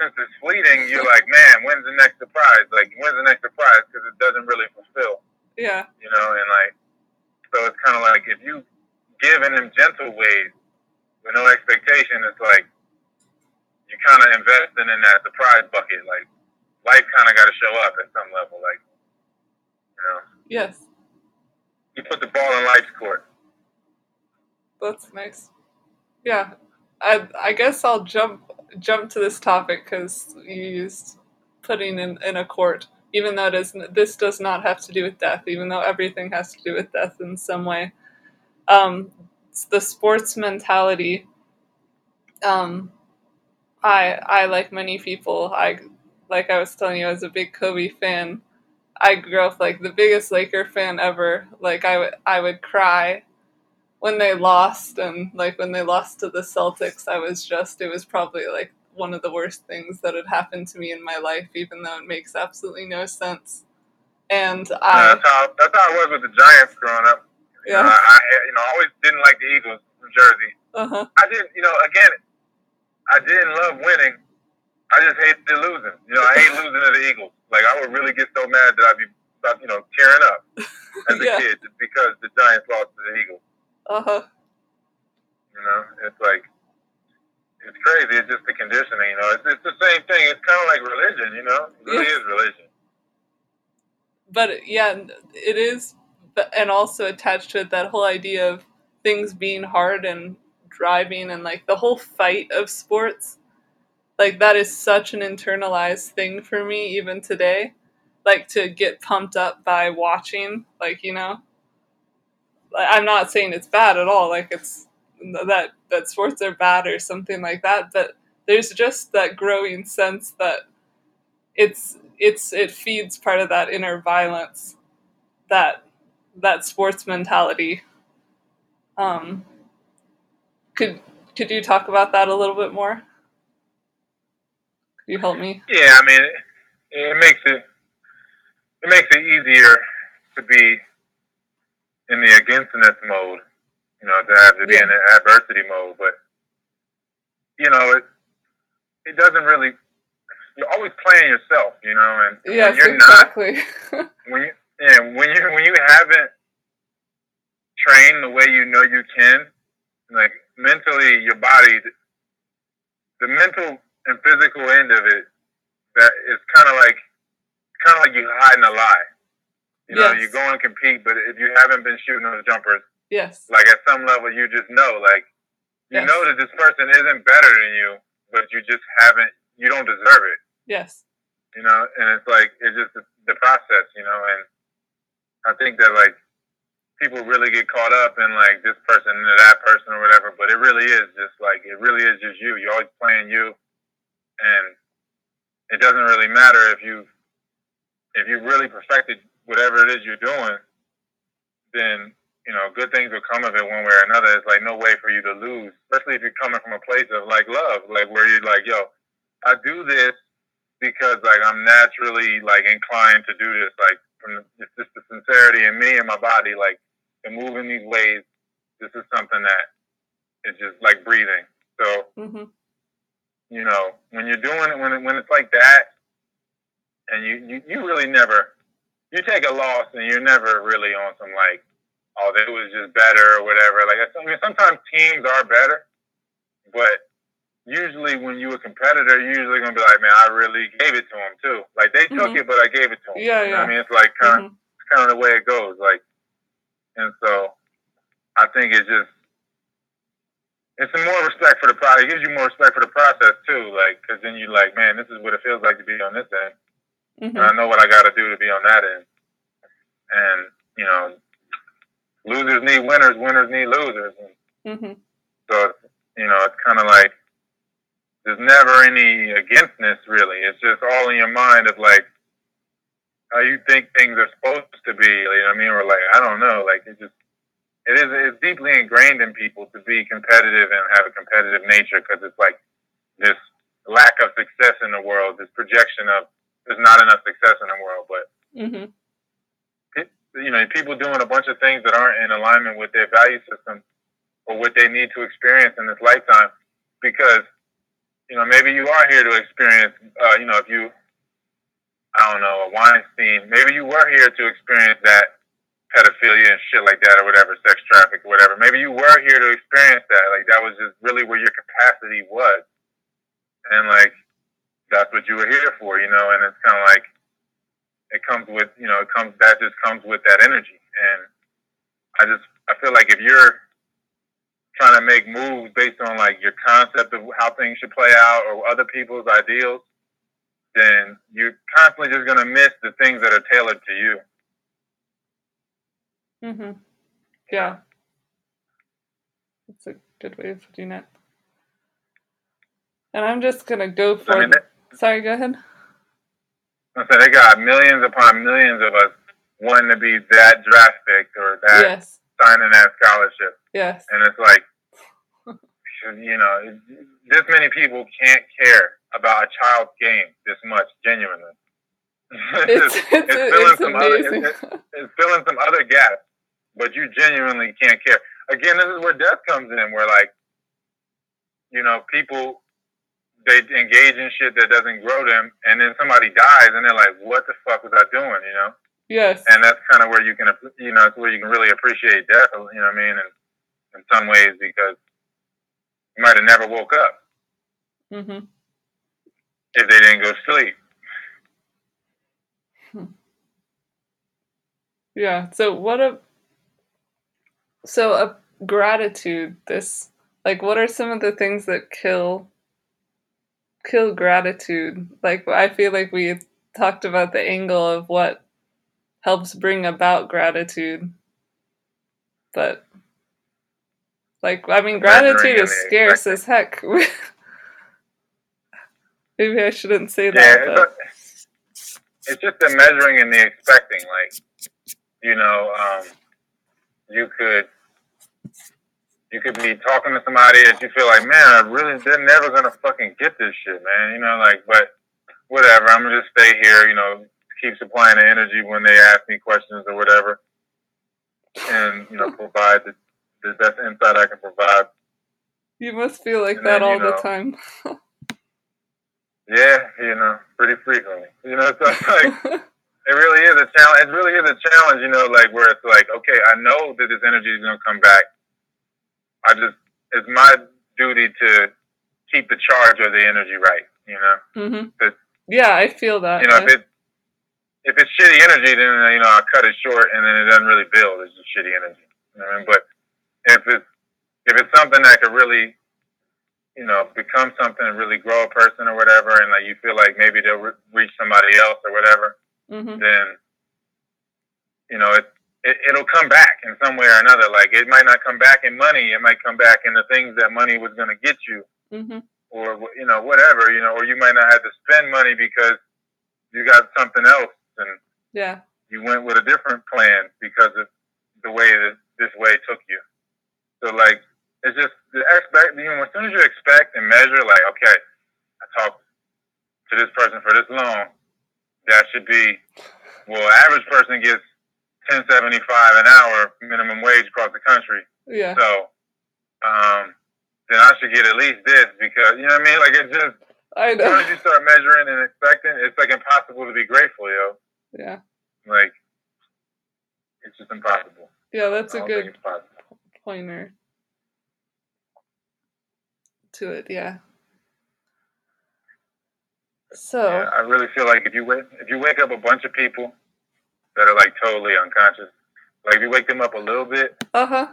since it's fleeting, you're like, man, when's the next surprise? Like, when's the next surprise? Because it doesn't really fulfill Yeah. you know, and like, so it's kind of like if you give in them gentle ways with no expectation, it's like you're kind of investing in that surprise bucket. Like, life kind of got to show up at some level. Like, you know, Yes. you put the ball in life's court. That's nice. Yeah. I I guess I'll jump jump to this topic because you used putting in, in a court, even though it is this does not have to do with death, even though everything has to do with death in some way. Um, the sports mentality. Um, I I like many people. I like I was telling you, I was a big Kobe fan. I grew up like the biggest Laker fan ever. Like I would I would cry when they lost and like when they lost to the Celtics, I was just it was probably like one of the worst things that had happened to me in my life, even though it makes absolutely no sense. And Yeah, I that's how that's how it was with the Giants growing up. You yeah, I, I you know I always didn't like the Eagles from Jersey. uh huh, I didn't, you know, again, I didn't love winning. I just hated losing. You know, I hate losing to the Eagles. Like I would really get so mad that I'd be, you know, tearing up as a *laughs* Yeah. kid just because the Giants lost to the Eagles. uh huh, You know, it's like it's crazy. It's just the conditioning. You know, it's, it's the same thing. It's kind of like religion. You know, it really Yeah. is religion. but yeah, it is, but and also attached to it that whole idea of things being hard and driving and like the whole fight of sports. Like that is such an internalized thing for me even today. Like to get pumped up by watching, like you know. I'm not saying it's bad at all. Like it's that that sports are bad or something like that. But there's just that growing sense that it's it's it feeds part of that inner violence that that sports mentality. Um could could you talk about that a little bit more? Could you help me? Yeah, I mean, it, it makes it it makes it easier to be in the againstness mode, you know, to have to be in the adversity mode. But you know, it it doesn't really. You're always playing yourself, you know, and yes when you're not *laughs* when you yeah when you when you haven't trained the way you know you can, like mentally, your body, the mental and physical end of it, that is kind of like kind of like you hiding a lie. You know, Yes. you go and compete, but if you haven't been shooting those jumpers, Yes. like at some level, you just know, like you Yes. know that this person isn't better than you, but you just haven't, you don't deserve it. Yes. You know, and it's like it's just the, the process, you know, and I think that like people really get caught up in like this person or that person or whatever, but it really is just like it really is just you. You're always playing you, and it doesn't really matter if you if you really perfected whatever it is you're doing, then you know good things will come of it one way or another. It's like no way for you to lose, especially if you're coming from a place of like love, like where you're like, yo, I do this because like I'm naturally like inclined to do this, like from the, it's just the sincerity in me and my body, like to move in these ways. This is something that is just like breathing. So hmm you know, when you're doing it, when it, when it's like that, and you, you you really never, you take a loss and you're never really on some like, oh, that was just better or whatever. Like I mean, sometimes teams are better, but usually when you're a competitor, you're usually gonna be like, man, I really gave it to them too. Like they took Mhm. it, but I gave it to them. Yeah, You know yeah. I mean, it's like kind of hmm kind of the way it goes. Like, and so I think it's just it's more respect for the process. It gives you more respect for the process too. Like, because then you're like, man, this is what it feels like to be on this end, hmm and I know what I got to do to be on that end. And you know, losers need winners, winners need losers. And hmm so you know, it's kind of like there's never any againstness really. It's just all in your mind of like how you think things are supposed to be. You know what I mean? Or like I don't know. Like it just it is it's deeply ingrained in people to be competitive and have a competitive nature because it's like this lack of success in the world, this projection of there's not enough success in the world, but hmm you know, people doing a bunch of things that aren't in alignment with their value system or what they need to experience in this lifetime. Because, you know, maybe you are here to experience, uh, you know, if you, I don't know, a Weinstein, maybe you were here to experience that pedophilia and shit like that or whatever, sex traffic or whatever. Maybe you were here to experience that. Like, that was just really where your capacity was. And, like, that's what you were here for, you know, and it's kind of like, it comes with you know it comes that just comes with that energy and i just i feel like if you're trying to make moves based on like your concept of how things should play out or other people's ideals then you're constantly just going to miss the things that are tailored to you mm-hmm Yeah. That's a good way of putting it. And I'm just gonna go for. i mean they, Sorry, go ahead. I said they got millions upon millions of us wanting to be that draft pick or that Yes. signing that scholarship Yes. and it's like you know this many people can't care about a child's game this much genuinely *laughs* It's it's, it's filling some other amazing. it's, it's filling some other gaps but you genuinely can't care again this is where death comes in where like you know people they engage in shit that doesn't grow them and then somebody dies and they're like what the fuck was i doing you know yes. and that's kind of where you can you know it's where you can really appreciate death you know what i mean and in some ways because you might have never woke up mm-hmm. if they didn't go to sleep Yeah. So what a. So a gratitude. This like what are some of the things that kill. Kill gratitude. Like I feel like we talked about the angle of what helps bring about gratitude, but like I mean, gratitude is scarce as heck. *laughs* Maybe I shouldn't say yeah that, it's, but a, it's just the measuring and the expecting like you know um you could you could be talking to somebody that you feel like man i really they're never gonna fucking get this shit man you know like but whatever i'm gonna just stay here you know keep supplying the energy when they ask me questions or whatever and you know provide the, the best insight i can provide you must feel like And that then, all the time. yeah you know pretty frequently you know so it's like It really is a challenge. It really is a challenge, you know, like where it's like, okay, I know that this energy is going to come back. I just, it's my duty to keep the charge of the energy right, you know. hmm Yeah, I feel that. You know, yeah. if it, if it's shitty energy, then you know I cut it short, and then it doesn't really build. It's just shitty energy. You know what I mean? But if it's if it's something that could really, you know, become something and really grow a person or whatever, and like you feel like maybe they'll re- reach somebody else or whatever, hmm then you know it, it it'll come back in some way or another. Like it might not come back in money. It might come back in the things that money was going to get you, hmm or you know whatever. You know, or you might not have to spend money because you got something else and Yeah. you went with a different plan because of the way that this way took you. So like it's just the expect you know, as soon as you expect and measure like, okay, I talked to this person for this long, that should be well, average person gets ten seventy five an hour minimum wage across the country. Yeah. So um then I should get at least this because you know what I mean? Like it's just I as soon know. as you start measuring and expecting, it's like impossible to be grateful, yo. Yeah. Like it's just impossible. Yeah, that's a good pointer to it. Yeah. So. Yeah, I really feel like if you wake if you wake up a bunch of people that are like totally unconscious, like if you wake them up a little bit, Uh huh.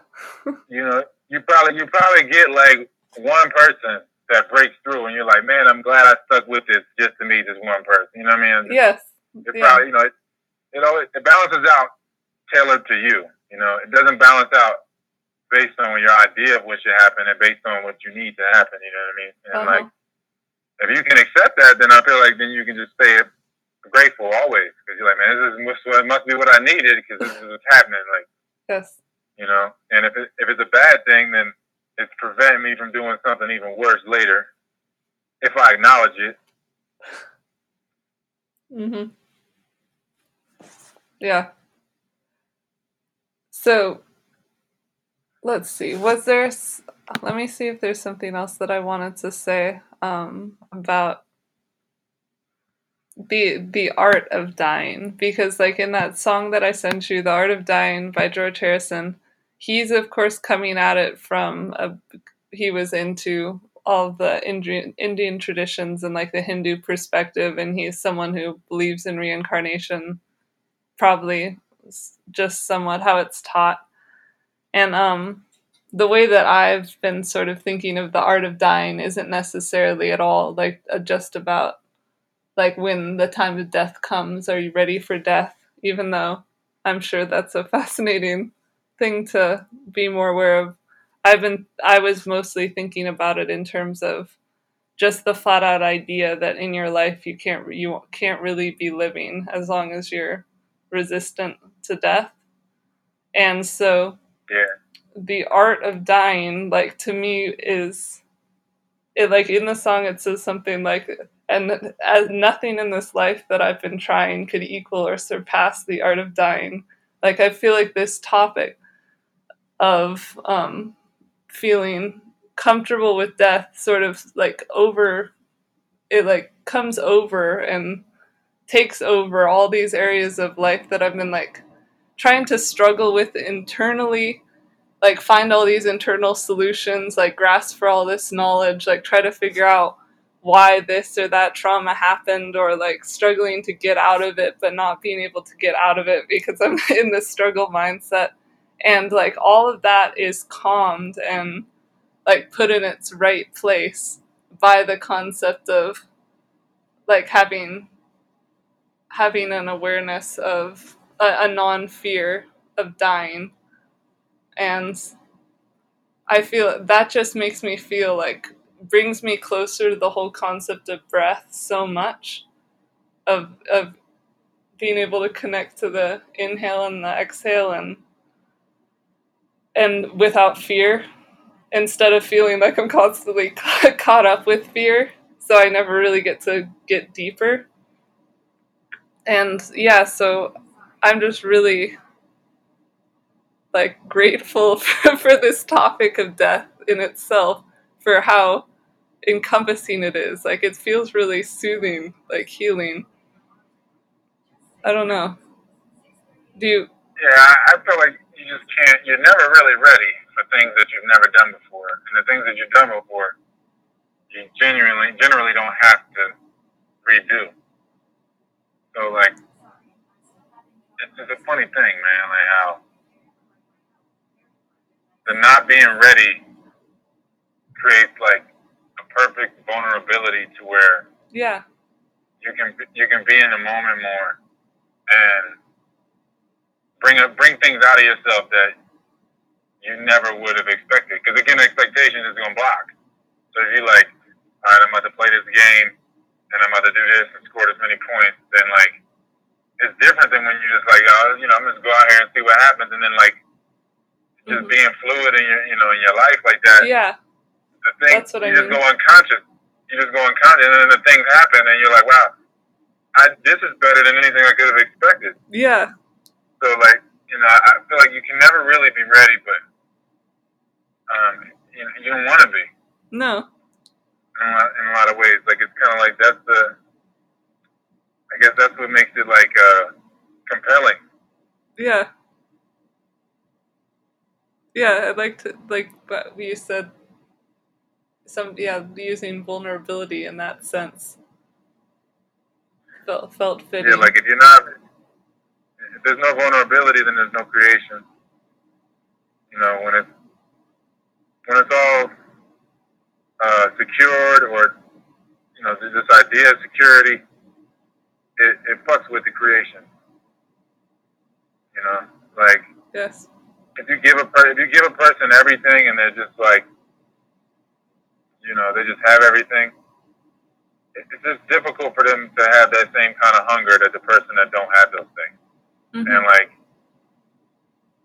*laughs* you know, you probably you probably get like one person that breaks through, and you're like, man, I'm glad I stuck with this just to meet this one person. You know what I mean? Yes. It Yeah. probably you know it, it always it balances out tailored to you. You know, it doesn't balance out based on your idea of what should happen and based on what you need to happen. You know what I mean? And Uh-huh. like if you can accept that, then I feel like then you can just stay grateful always because you're like, man, this is must, must be what I needed because this is what's *laughs* happening. Like Yes. you know, and if it, if it's a bad thing, then it's preventing me from doing something even worse later if I acknowledge it. Mm-hmm. Yeah. So, let's see. Was there? Let me see if there's something else that I wanted to say um, about the the art of dying because, like in that song that I sent you, "The Art of Dying" by George Harrison, he's of course coming at it from a he was into all the Indian Indian traditions and like the Hindu perspective, and he's someone who believes in reincarnation, probably just somewhat how it's taught. And um, the way that I've been sort of thinking of the art of dying isn't necessarily at all like uh, just about like when the time of death comes, are you ready for death? Even though I'm sure that's a fascinating thing to be more aware of. I've been I was mostly thinking about it in terms of just the flat out idea that in your life you can't you can't really be living as long as you're resistant to death. And so Yeah. the art of dying like to me is it like in the song it says something like and as nothing in this life that I've been trying could equal or surpass the art of dying. Like I feel like this topic of um, feeling comfortable with death sort of like over it like comes over and takes over all these areas of life that I've been like trying to struggle with internally like find all these internal solutions like grasp for all this knowledge like try to figure out why this or that trauma happened or like struggling to get out of it but not being able to get out of it because I'm *laughs* in this struggle mindset. And like all of that is calmed and like put in its right place by the concept of like having having an awareness of a, a non-fear of dying. And i feel that just makes me feel like brings me closer to the whole concept of breath so much of of being able to connect to the inhale and the exhale and and without fear instead of feeling like I'm constantly *laughs* caught up with fear so I never really get to get deeper. And yeah so I'm just really like grateful *laughs* for, for this topic of death in itself for how encompassing it is like it feels really soothing like healing I don't know do you Yeah, I, feel like you just can't. You're never really ready for things that you've never done before, and the things that you've done before, you genuinely, generally don't have to redo. So, like, it's just a funny thing, man. Like how the not being ready creates like a perfect vulnerability to where Yeah. you can you can be in the moment more and bring up bring things out of yourself that you never would have expected. Because again, expectation is gonna block. So if you like, all right, I'm about to play this game and I'm about to do this and score this many points, then like it's different than when you just like, oh, you know, I'm just go out here and see what happens, and then like just Mhm. being fluid in your, you know, in your life like that. Yeah. The thing, That's what I mean. you just mean. go unconscious. You just go unconscious, and then the things happen, and you're like, wow, I, this is better than anything I could have expected. Yeah. So like, you know, I I feel like you can never really be ready, but um, you, you don't want to be No. in a, lot, in a lot of ways. Like it's kind of like that's the, I guess that's what makes it like uh, compelling. Yeah. Yeah, I'd like to like but you said some yeah, using vulnerability in that sense. Felt felt fitting. Yeah, like if you're not, if there's no vulnerability, then there's no creation. You know, when it's when it's all uh, secured or you know this idea of security, it, it fucks with the creation. You know, like yes. if you give a per- if you give a person everything and they're just like, you know, they just have everything. It's just difficult for them to have that same kind of hunger that the person that don't have those things. Mhm. and like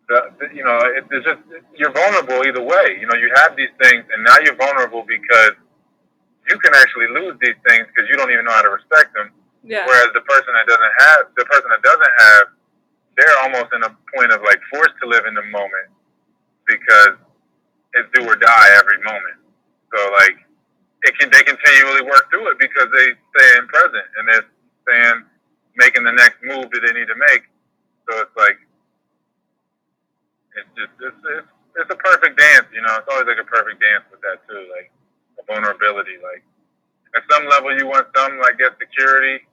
the, the you know it, it's just you're vulnerable either way you know you have these things and now you're vulnerable because you can actually lose these things because you don't even know how to respect them Yeah. whereas the person that doesn't have the person that doesn't have they're almost in a point of like forced to live in the moment because it's do or die every moment so like it can they continually work through it because they stay in present and they're staying making the next move that they need to make so it's like it's just it's it's, it's a perfect dance, you know. It's always like a perfect dance with that too, like the vulnerability. Like at some level, you want some, I guess, security,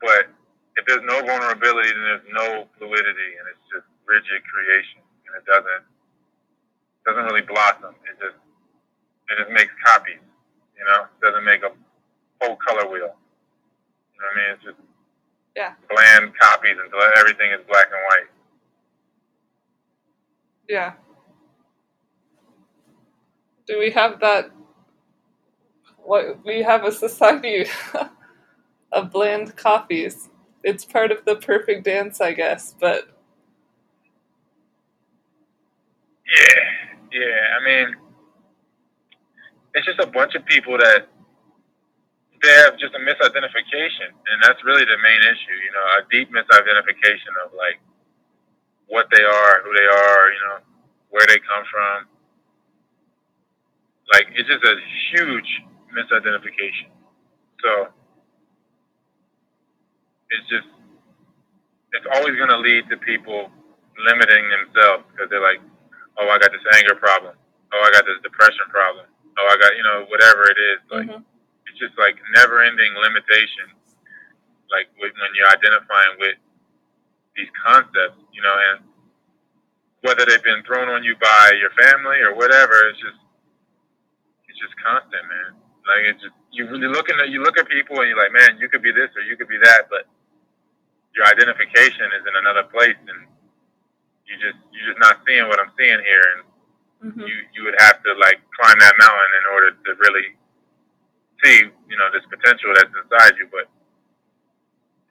but if there's no vulnerability, then there's no fluidity, and it's just rigid creation, and it doesn't doesn't really blossom. It just it just makes copies, you know. It doesn't make a whole color wheel. You know what I mean? It's just Yeah. bland copies until everything is black and white. Yeah. Do we have that? What we have a society *laughs* of bland coffees. It's part of the perfect dance, I guess. But Yeah, yeah. I mean, it's just a bunch of people that they have just a misidentification, and that's really the main issue. You know, a deep misidentification of like what they are, who they are, you know, where they come from. Like it's just a huge misidentification. So it's just it's always going to lead to people limiting themselves because they're like, oh, I got this anger problem. Oh, I got this depression problem. Oh, I got you know whatever it is. Like Mhm. it's just like never-ending limitations. Like with, when you're identifying with these concepts, you know, and whether they've been thrown on you by your family or whatever, it's just it's just constant, man. Like it's just you really looking at you look at people and you're like, man, you could be this or you could be that, but your identification is in another place, and you just you're just not seeing what I'm seeing here, and Mhm. you you would have to like climb that mountain in order to really see you know this potential that's inside you. But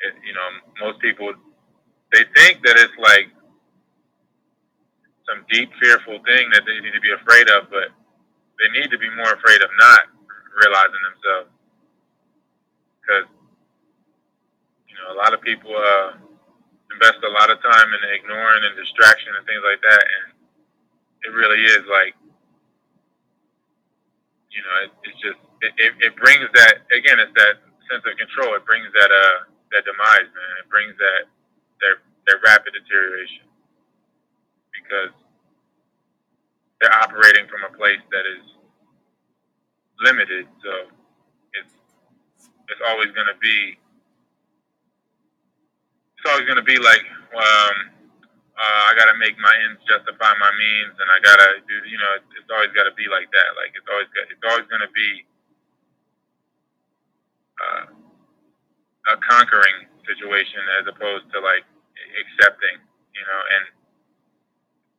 it, you know most people they think that it's like some deep fearful thing that they need to be afraid of, but they need to be more afraid of not realizing themselves because you know a lot of people uh, invest a lot of time in ignoring and distraction and things like that, and it really is like you know it, it's just it, it, it brings that again it's that sense of control. It brings that uh that demise man. It brings that that that rapid deterioration. Because they're operating from a place that is limited so it's it's always going to be it's always gonna be like, um, uh, I gotta make my ends justify my means, and I gotta do, you know, it's, it's always gotta be like that. Like it's always it's always gonna be uh, a conquering situation as opposed to like accepting, you know, and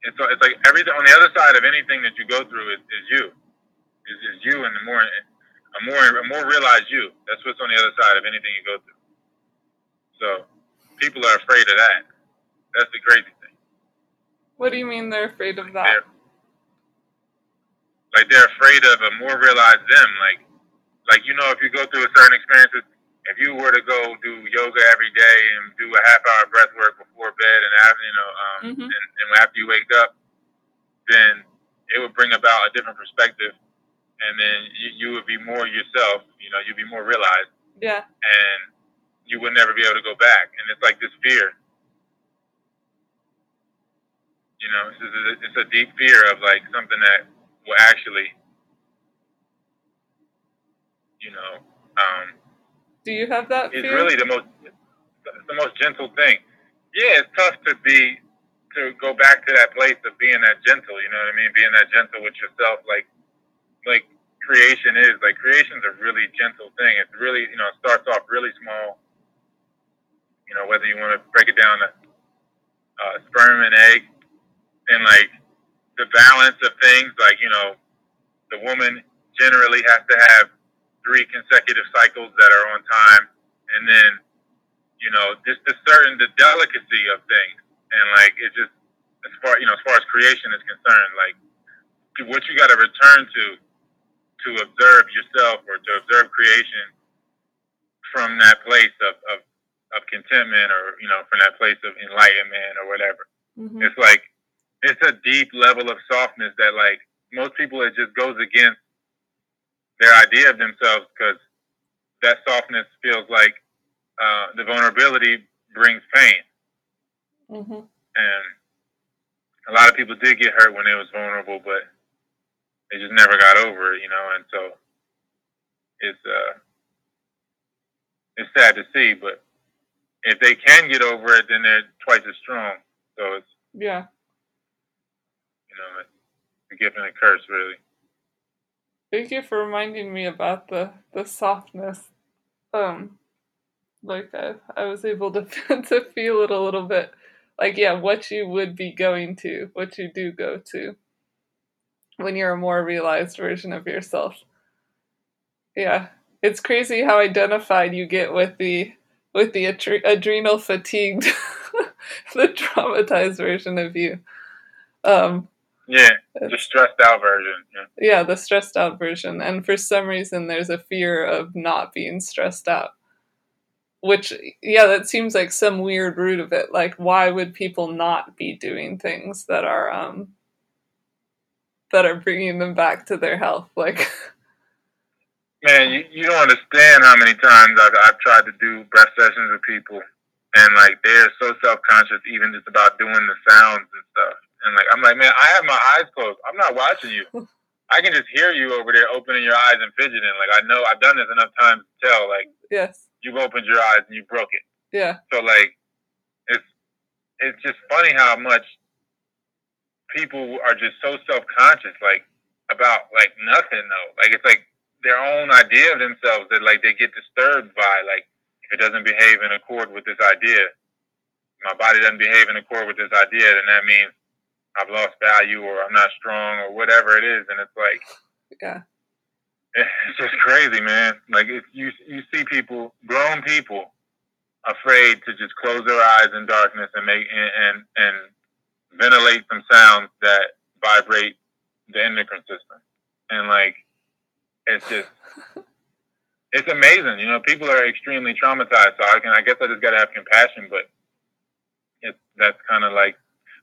it's it's like everything on the other side of anything that you go through is, is you, is, is you, and the more a more a more realized you. That's what's on the other side of anything you go through. So people are afraid of that. That's the crazy. What do you mean they're afraid of that? They're, like they're afraid of a more realized them. Like like you know, if you go through a certain experience, if you were to go do yoga every day and do a half hour breath work before bed and after you know um, Mhm. and, and after you wake up, then it would bring about a different perspective, and then you, you would be more yourself. You know, you'd be more realized, Yeah. and you would never be able to go back. And it's like this fear. You know, it's, it's, it's a deep fear of like something that will actually, you know, um, Do you have that is fear? It's really the most the most gentle thing. Yeah, it's tough to be to go back to that place of being that gentle. You know what I mean? Being that gentle with yourself, like like creation is. Like creation's a really gentle thing. It's really you know it starts off really small. You know whether you want to break it down to uh, sperm and egg, and like the balance of things. Like you know, the woman generally has to have three consecutive cycles that are on time, and then you know just the certain the delicacy of things, and like it just as far you know as far as creation is concerned, like what you got to return to to observe yourself or to observe creation from that place of, of of contentment or you know from that place of enlightenment or whatever. Mhm. It's like it's a deep level of softness that like most people it just goes against their idea of themselves because that softness feels like uh, the vulnerability brings pain, Mhm. and a lot of people did get hurt when they was vulnerable, but they just never got over it, you know. And so it's uh, it's sad to see, but if they can get over it, then they're twice as strong. So it's Yeah. Know, a gift and a curse, really. Thank you for reminding me about the the softness. Um, like I I was able to *laughs* to feel it a little bit. Like yeah, what you would be going to, what you do go to, when you're a more realized version of yourself. Yeah, it's crazy how identified you get with the with the adre- adrenal fatigued, *laughs* the traumatized version of you. Um, Yeah, the stressed out version. Yeah. yeah, the stressed out version. And for some reason, there's a fear of not being stressed out. Which, yeah, that seems like some weird root of it. Like, why would people not be doing things that are, um, that are bringing them back to their health? *laughs* Like, Man, you, you don't understand how many times I've, I've tried to do breath sessions with people, and like they're so self conscious, even just about doing the sounds and stuff. And like I'm like, man, I have my eyes closed. I'm not watching you. *laughs* I can just hear you over there opening your eyes and fidgeting. Like I know I've done this enough times to tell. Like yes, you've opened your eyes and you broke it. yeah, So like, it's it's just funny how much people are just so self conscious, like about like nothing though. Like it's like their own idea of themselves that like they get disturbed by. Like if it doesn't behave in accord with this idea, my body doesn't behave in accord with this idea, then that means I've lost value or I'm not strong or whatever it is. And it's like yeah, *laughs* it's just crazy, man. Like if you you see people, grown people, afraid to just close their eyes in darkness and make and and, and ventilate some sounds that vibrate the endocrine system, and like it's just *laughs* it's amazing. You know, people are extremely traumatized. So I can I guess I just gotta have compassion, but it's that's kind of like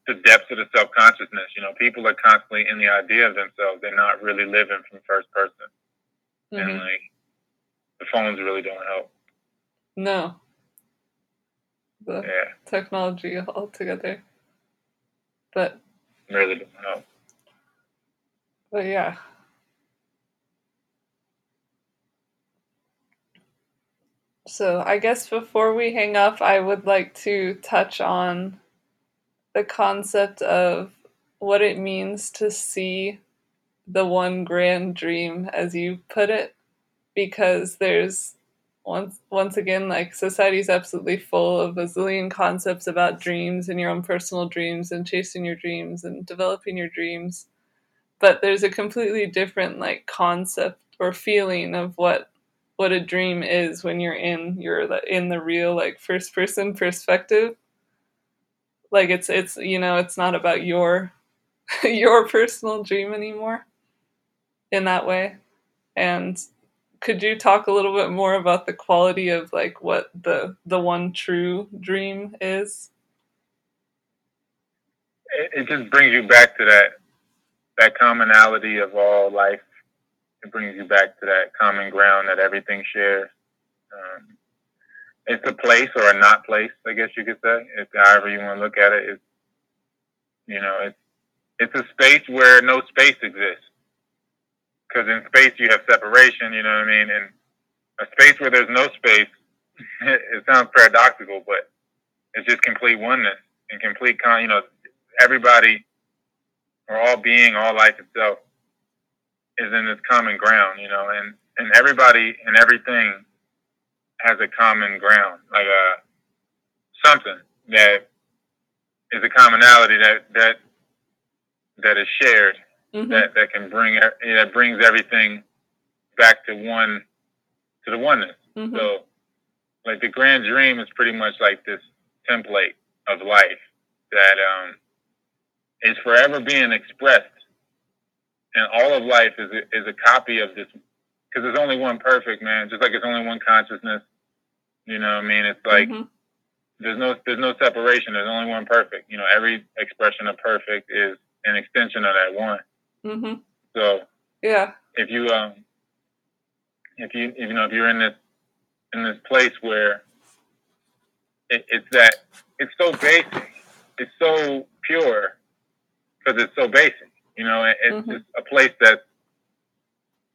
the depths of the self consciousness. You know, people are constantly in the idea of themselves. They're not really living from first person and Mhm. like the phones really don't help. no, the Yeah, technology altogether. But, really don't help. but yeah. So, I guess before we hang up, I would like to touch on the concept of what it means to see the one grand dream, as you put it, because there's once once again like society's absolutely full of a zillion concepts about dreams and your own personal dreams and chasing your dreams and developing your dreams. But there's a completely different like concept or feeling of what what a dream is when you're in you're in the real like first person perspective like it's it's you know it's not about your *laughs* your personal dream anymore in that way. And could you talk a little bit more about the quality of like what the the one true dream is? It, it just brings you back to that that commonality of all life. It brings you back to that common ground that everything shares. Um, it's a place or a not place i guess you could say it's however you want to look at it it's you know it's it's a space where no space exists because in space you have separation, you know what I mean? And a space where there's no space, *laughs* it sounds paradoxical, but it's just complete oneness and complete con. You know, everybody or all being, all life itself is in this common ground. You know, and and everybody and everything has a common ground, like a something that is a commonality that that that is shared mm-hmm. that that can bring that brings everything back to one to the oneness. Mm-hmm. So, like the grand dream is pretty much like this template of life that um, is forever being expressed, and all of life is a, is a copy of this because there's only one perfect man, just like there's only one consciousness. You know what I mean? It's like. Mm-hmm. There's no there's no separation. There's only one perfect. You know, every expression of perfect is an extension of that one. Mm-hmm. So yeah, if you um, if you if, you know if you're in this in this place where it, it's that it's so basic, it's so pure because it's so basic. You know, it's mm-hmm. just a place that's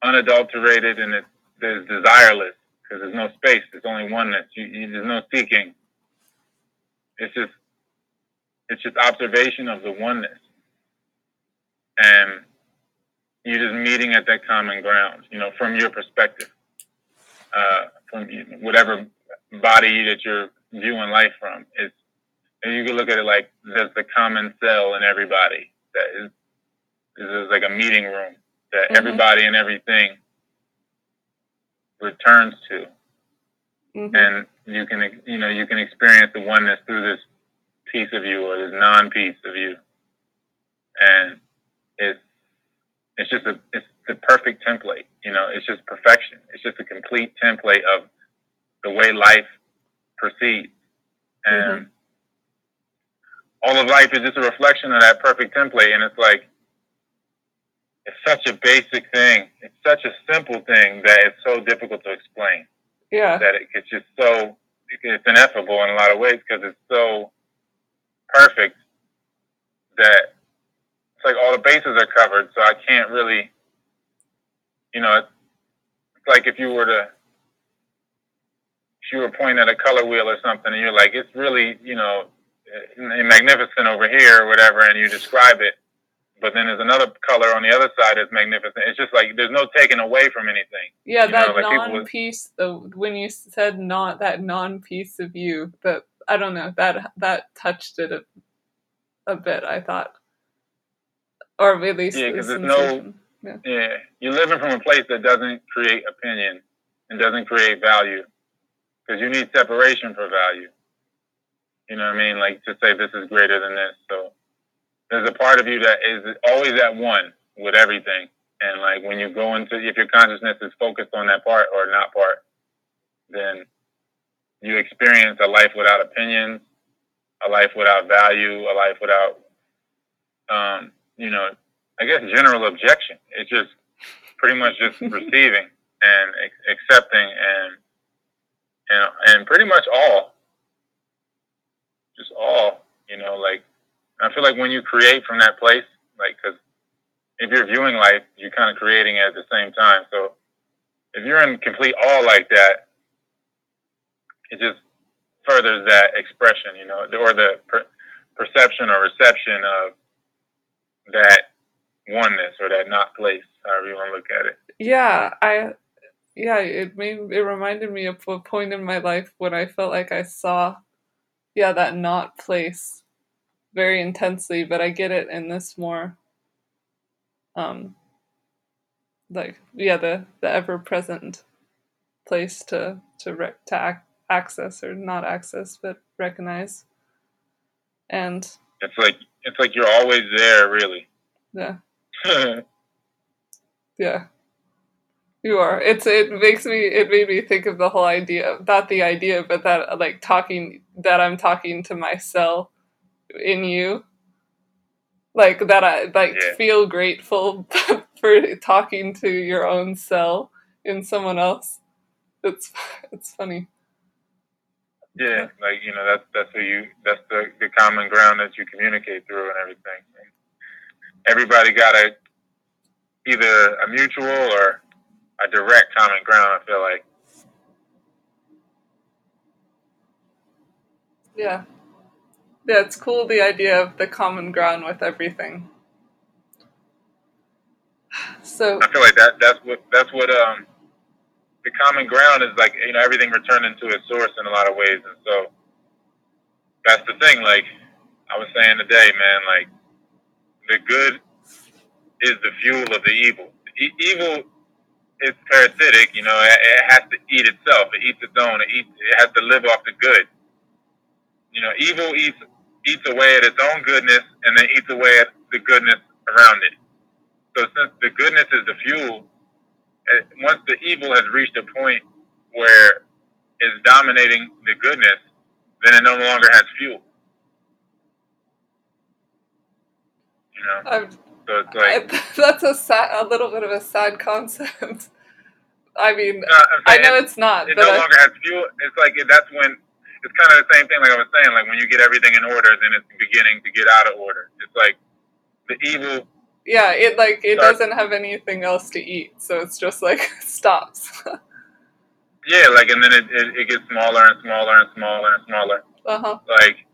unadulterated and it's desireless because there's no space. There's only oneness. You, you, there's no seeking. It's just it's just observation of the oneness, and you're just meeting at that common ground, you know, from your perspective, uh, from whatever body that you're viewing life from. It's, you can look at it like there's the common cell in everybody that is, this is like a meeting room that mm-hmm. everybody and everything returns to. Mm-hmm. And you can, you know, you can experience the oneness through this piece of you or this non-piece of you. And it's, it's just a it's the perfect template. You know, it's just perfection. It's just a complete template of the way life proceeds, and mm-hmm. all of life is just a reflection of that perfect template. And it's like it's such a basic thing. It's such a simple thing that it's so difficult to explain. Yeah, that it, it's just so it's ineffable in a lot of ways because it's so perfect that it's like all the bases are covered, so I can't really, you know, it's, like if you were to, if you were pointing at a color wheel or something, and you're like, it's really, you know, eh, magnificent over here or whatever, and you describe it, but then there's another color on the other side that's magnificent. It's just like there's no taking away from anything. Yeah, that know, like non-piece. The when you said not that non-piece of you, that I don't know that that touched it a, a bit. I thought or at least yeah, because there's no yeah. yeah, you're living from a place that doesn't create opinion and doesn't create value because you need separation for value. You know what I mean? Like to say this is greater than this. So there's a part of you that is always at one with everything. And like when you go into, if your consciousness is focused on that part or not part, then you experience a life without opinions, a life without value, a life without um, you know, I guess general objection. It's just pretty much just *laughs* receiving and accepting and and and pretty much all, just all. You know, like I feel like when you create from that place, like because if you're viewing life, you're kind of creating at the same time. So if you're in complete awe like that, it just furthers that expression, you know, or the per- perception or reception of that oneness or that not place, however you want to look at it. Yeah, I yeah, it made it reminded me of a point in my life when I felt like I saw yeah, that not place very intensely, but I get it in this more um like yeah, the the ever present place to to rec- to ac- access or not access but recognize. And it's like it's like you're always there really. Yeah. *laughs* yeah. You are. It's it makes me it made me think of the whole idea not the idea, but that like talking that I'm talking to myself in you. Like that I like yeah. feel grateful *laughs* for talking to your own self in someone else. It's it's funny. Yeah, like you know that's that's who you that's the the common ground that you communicate through and everything. Everybody got a either a mutual or a direct common ground. I feel like. Yeah. Yeah, it's cool the idea of the common ground with everything. So I feel like that that's what that's what um the common ground is like you know everything returned into its source in a lot of ways and so that's the thing like I was saying today man like the good is the fuel of the evil. E- evil is parasitic, you know. It, it, has to eat itself. It eats its own. It eats. It has to live off the good. You know, evil eats eats away at its own goodness, and then eats away at the goodness around it. So since the goodness is the fuel, eh, once the evil has reached a point where it's dominating the goodness, then it no longer has fuel. You know. I've so it's like *laughs* that's a sad, a little bit of a sad concept. *laughs* I mean, no, I know it's not. It no I, longer has fuel. It's like that's when it's kind of the same thing. Like I was saying, like when you get everything in order, then it's beginning to get out of order. It's like the evil. Yeah, it like it starts, doesn't have anything else to eat, so it's just like *laughs* stops. *laughs* yeah, like and then it, it, it gets smaller and smaller and smaller and smaller. Uh huh. Like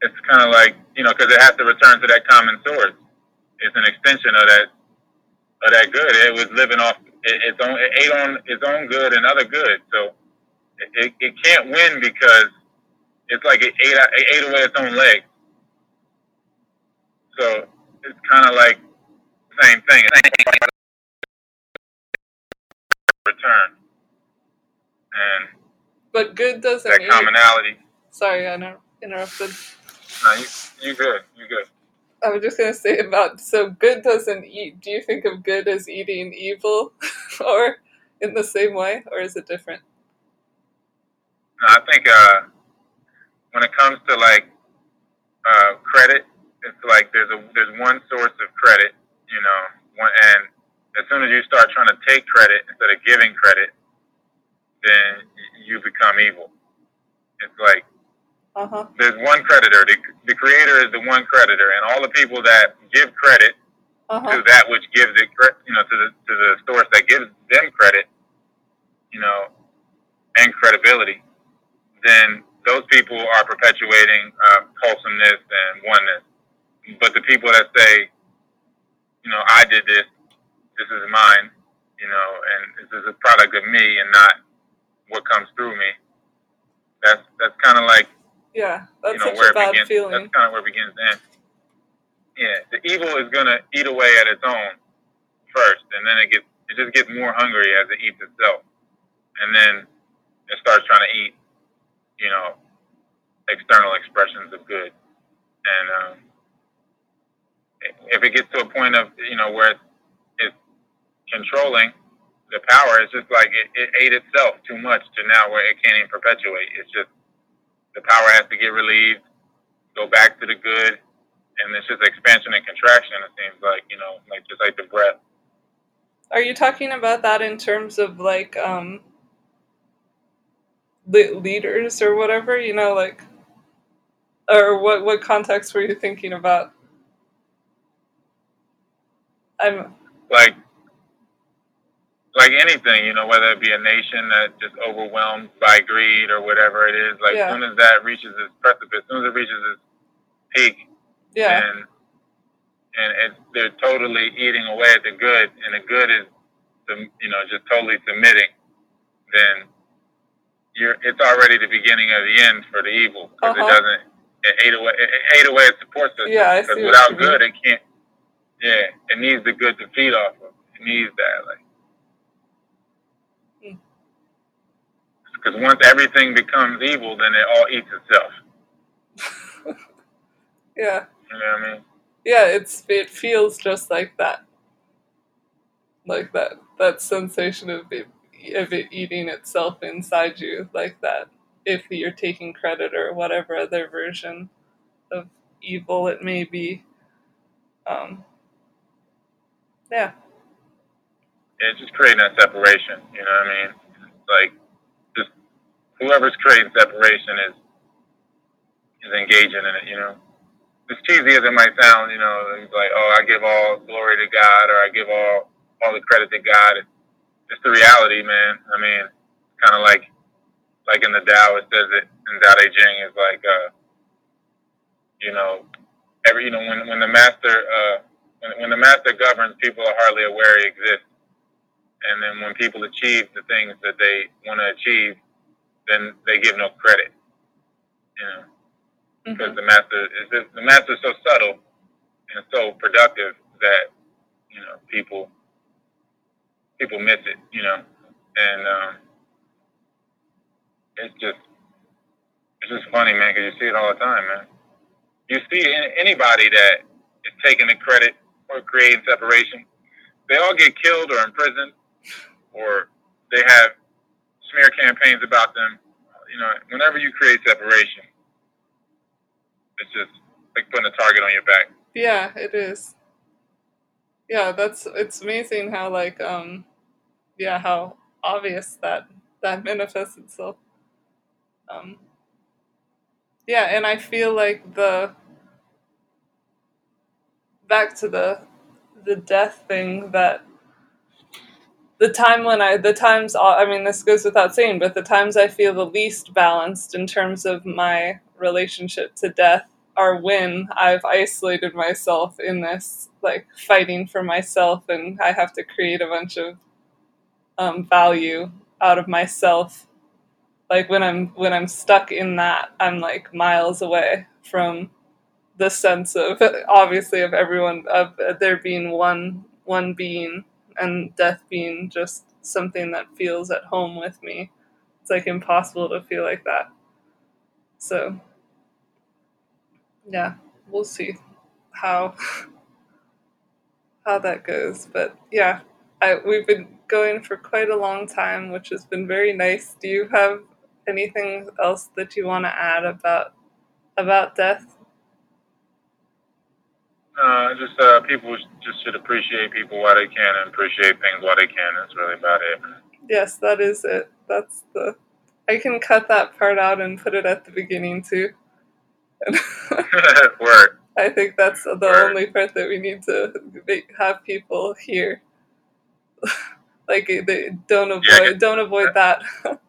it's kind of like you know because it has to return to that common source it's an extension of that of that good. It was living off its own, it ate on its own good and other good. So it, it can't win because it's like it ate it ate away its own leg. So it's kind of like same thing. Return and but good doesn't that commonality. Sorry, I interrupted. No, you you good. You good. I was just gonna say about so good doesn't eat. Do you think of good as eating evil, *laughs* or in the same way, or is it different? I think uh, when it comes to like uh, credit, it's like there's a there's one source of credit, you know, one, and as soon as you start trying to take credit instead of giving credit, then you become evil. It's like uh-huh. There's one creditor. The, the creator is the one creditor, and all the people that give credit uh-huh. to that which gives it, you know, to the to the source that gives them credit, you know, and credibility, then those people are perpetuating uh, wholesomeness and oneness. But the people that say, you know, I did this, this is mine, you know, and this is a product of me and not what comes through me. That's that's kind of like yeah, that's you know, such where a bad begins, feeling. That's kind of where it begins end. Yeah, the evil is gonna eat away at its own first, and then it gets it just gets more hungry as it eats itself, and then it starts trying to eat, you know, external expressions of good, and um, if it gets to a point of you know where it's, controlling the power, it's just like it, it ate itself too much to now where it can't even perpetuate. It's just the power has to get relieved, go back to the good, and it's just expansion and contraction. It seems like you know, like just like the breath. Are you talking about that in terms of like um, leaders or whatever? You know, like, or what what context were you thinking about? I'm like like anything, you know, whether it be a nation that just overwhelmed by greed or whatever it is, like Yeah. soon as that reaches its precipice, as soon as it reaches its peak, Yeah. and and it, they're totally eating away at the good, and the good is, the, you know, just totally submitting, then you're it's already the beginning of the end for the evil because Uh-huh. it doesn't it ate away it, ate away its support system. Yeah, I see without you mean. good, it can't. Yeah, it needs the good to feed off of. It needs that, like. Hmm. Because once everything becomes evil, then it all eats itself. *laughs* Yeah. You know what I mean? Yeah, it's it feels just like that. Like that that sensation of it of it eating itself inside you, like that if you're taking credit or whatever other version of evil it may be. Um yeah. it's just creating that separation. You know what I mean? Like, just whoever's creating separation is is engaging in it. You know, as cheesy as it might sound, you know, it's like, oh, I give all glory to God, or I give all all the credit to God. It's, it's the reality, man. I mean, kind of like like in the Tao, it says it in Tao Te Ching is like, uh, you know, every you know when when the master uh, when, when the master governs, people are hardly aware he exists and then when people achieve the things that they want to achieve, then they give no credit. You know, because Mhm. the master is just, the master is so subtle and so productive that you know people people miss it. You know, and um, it's just it's just funny, man, because you see it all the time, man. You see anybody that is taking the credit or creating separation, they all get killed or imprisoned or they have smear campaigns about them. You know, whenever you create separation, it's just like putting a target on your back. Yeah, it is. Yeah, that's it's amazing how like um yeah, how obvious that that manifests itself. Um yeah, and I feel like the back to the the death thing that the time when I the times I mean this goes without saying, but the times I feel the least balanced in terms of my relationship to death are when I've isolated myself in this like fighting for myself and I have to create a bunch of um, value out of myself. Like when I'm when I'm stuck in that, I'm like miles away from the sense of *laughs* obviously of everyone of there being one one being and death being just something that feels at home with me. It's like impossible to feel like that. So yeah, we'll see how *laughs* how that goes. But yeah, I, we've been going for quite a long time, which has been very nice. Do you have anything else that you want to add about about death? Uh, just uh, people just should appreciate people while they can and appreciate things while they can. That's really about it. Yes, that is it. That's the. I can cut that part out and put it at the beginning too. *laughs* Word. I think that's the Word. only part that we need to make, have people hear. *laughs* like they don't avoid Yeah, don't avoid that. *laughs*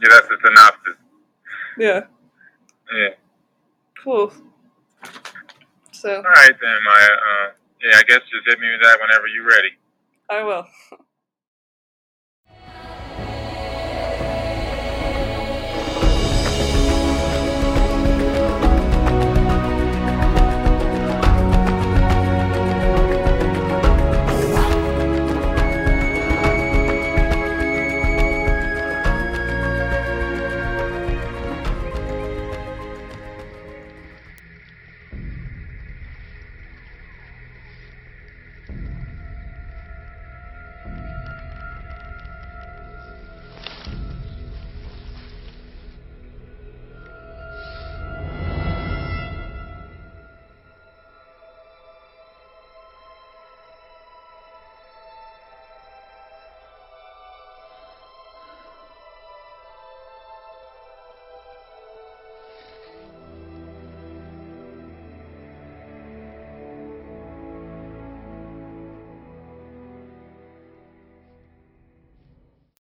Yeah, that's the synopsis. yeah, Yeah. cool. So All right then, Maya. Uh, yeah, I guess just hit me with that whenever you're ready. I will. *laughs*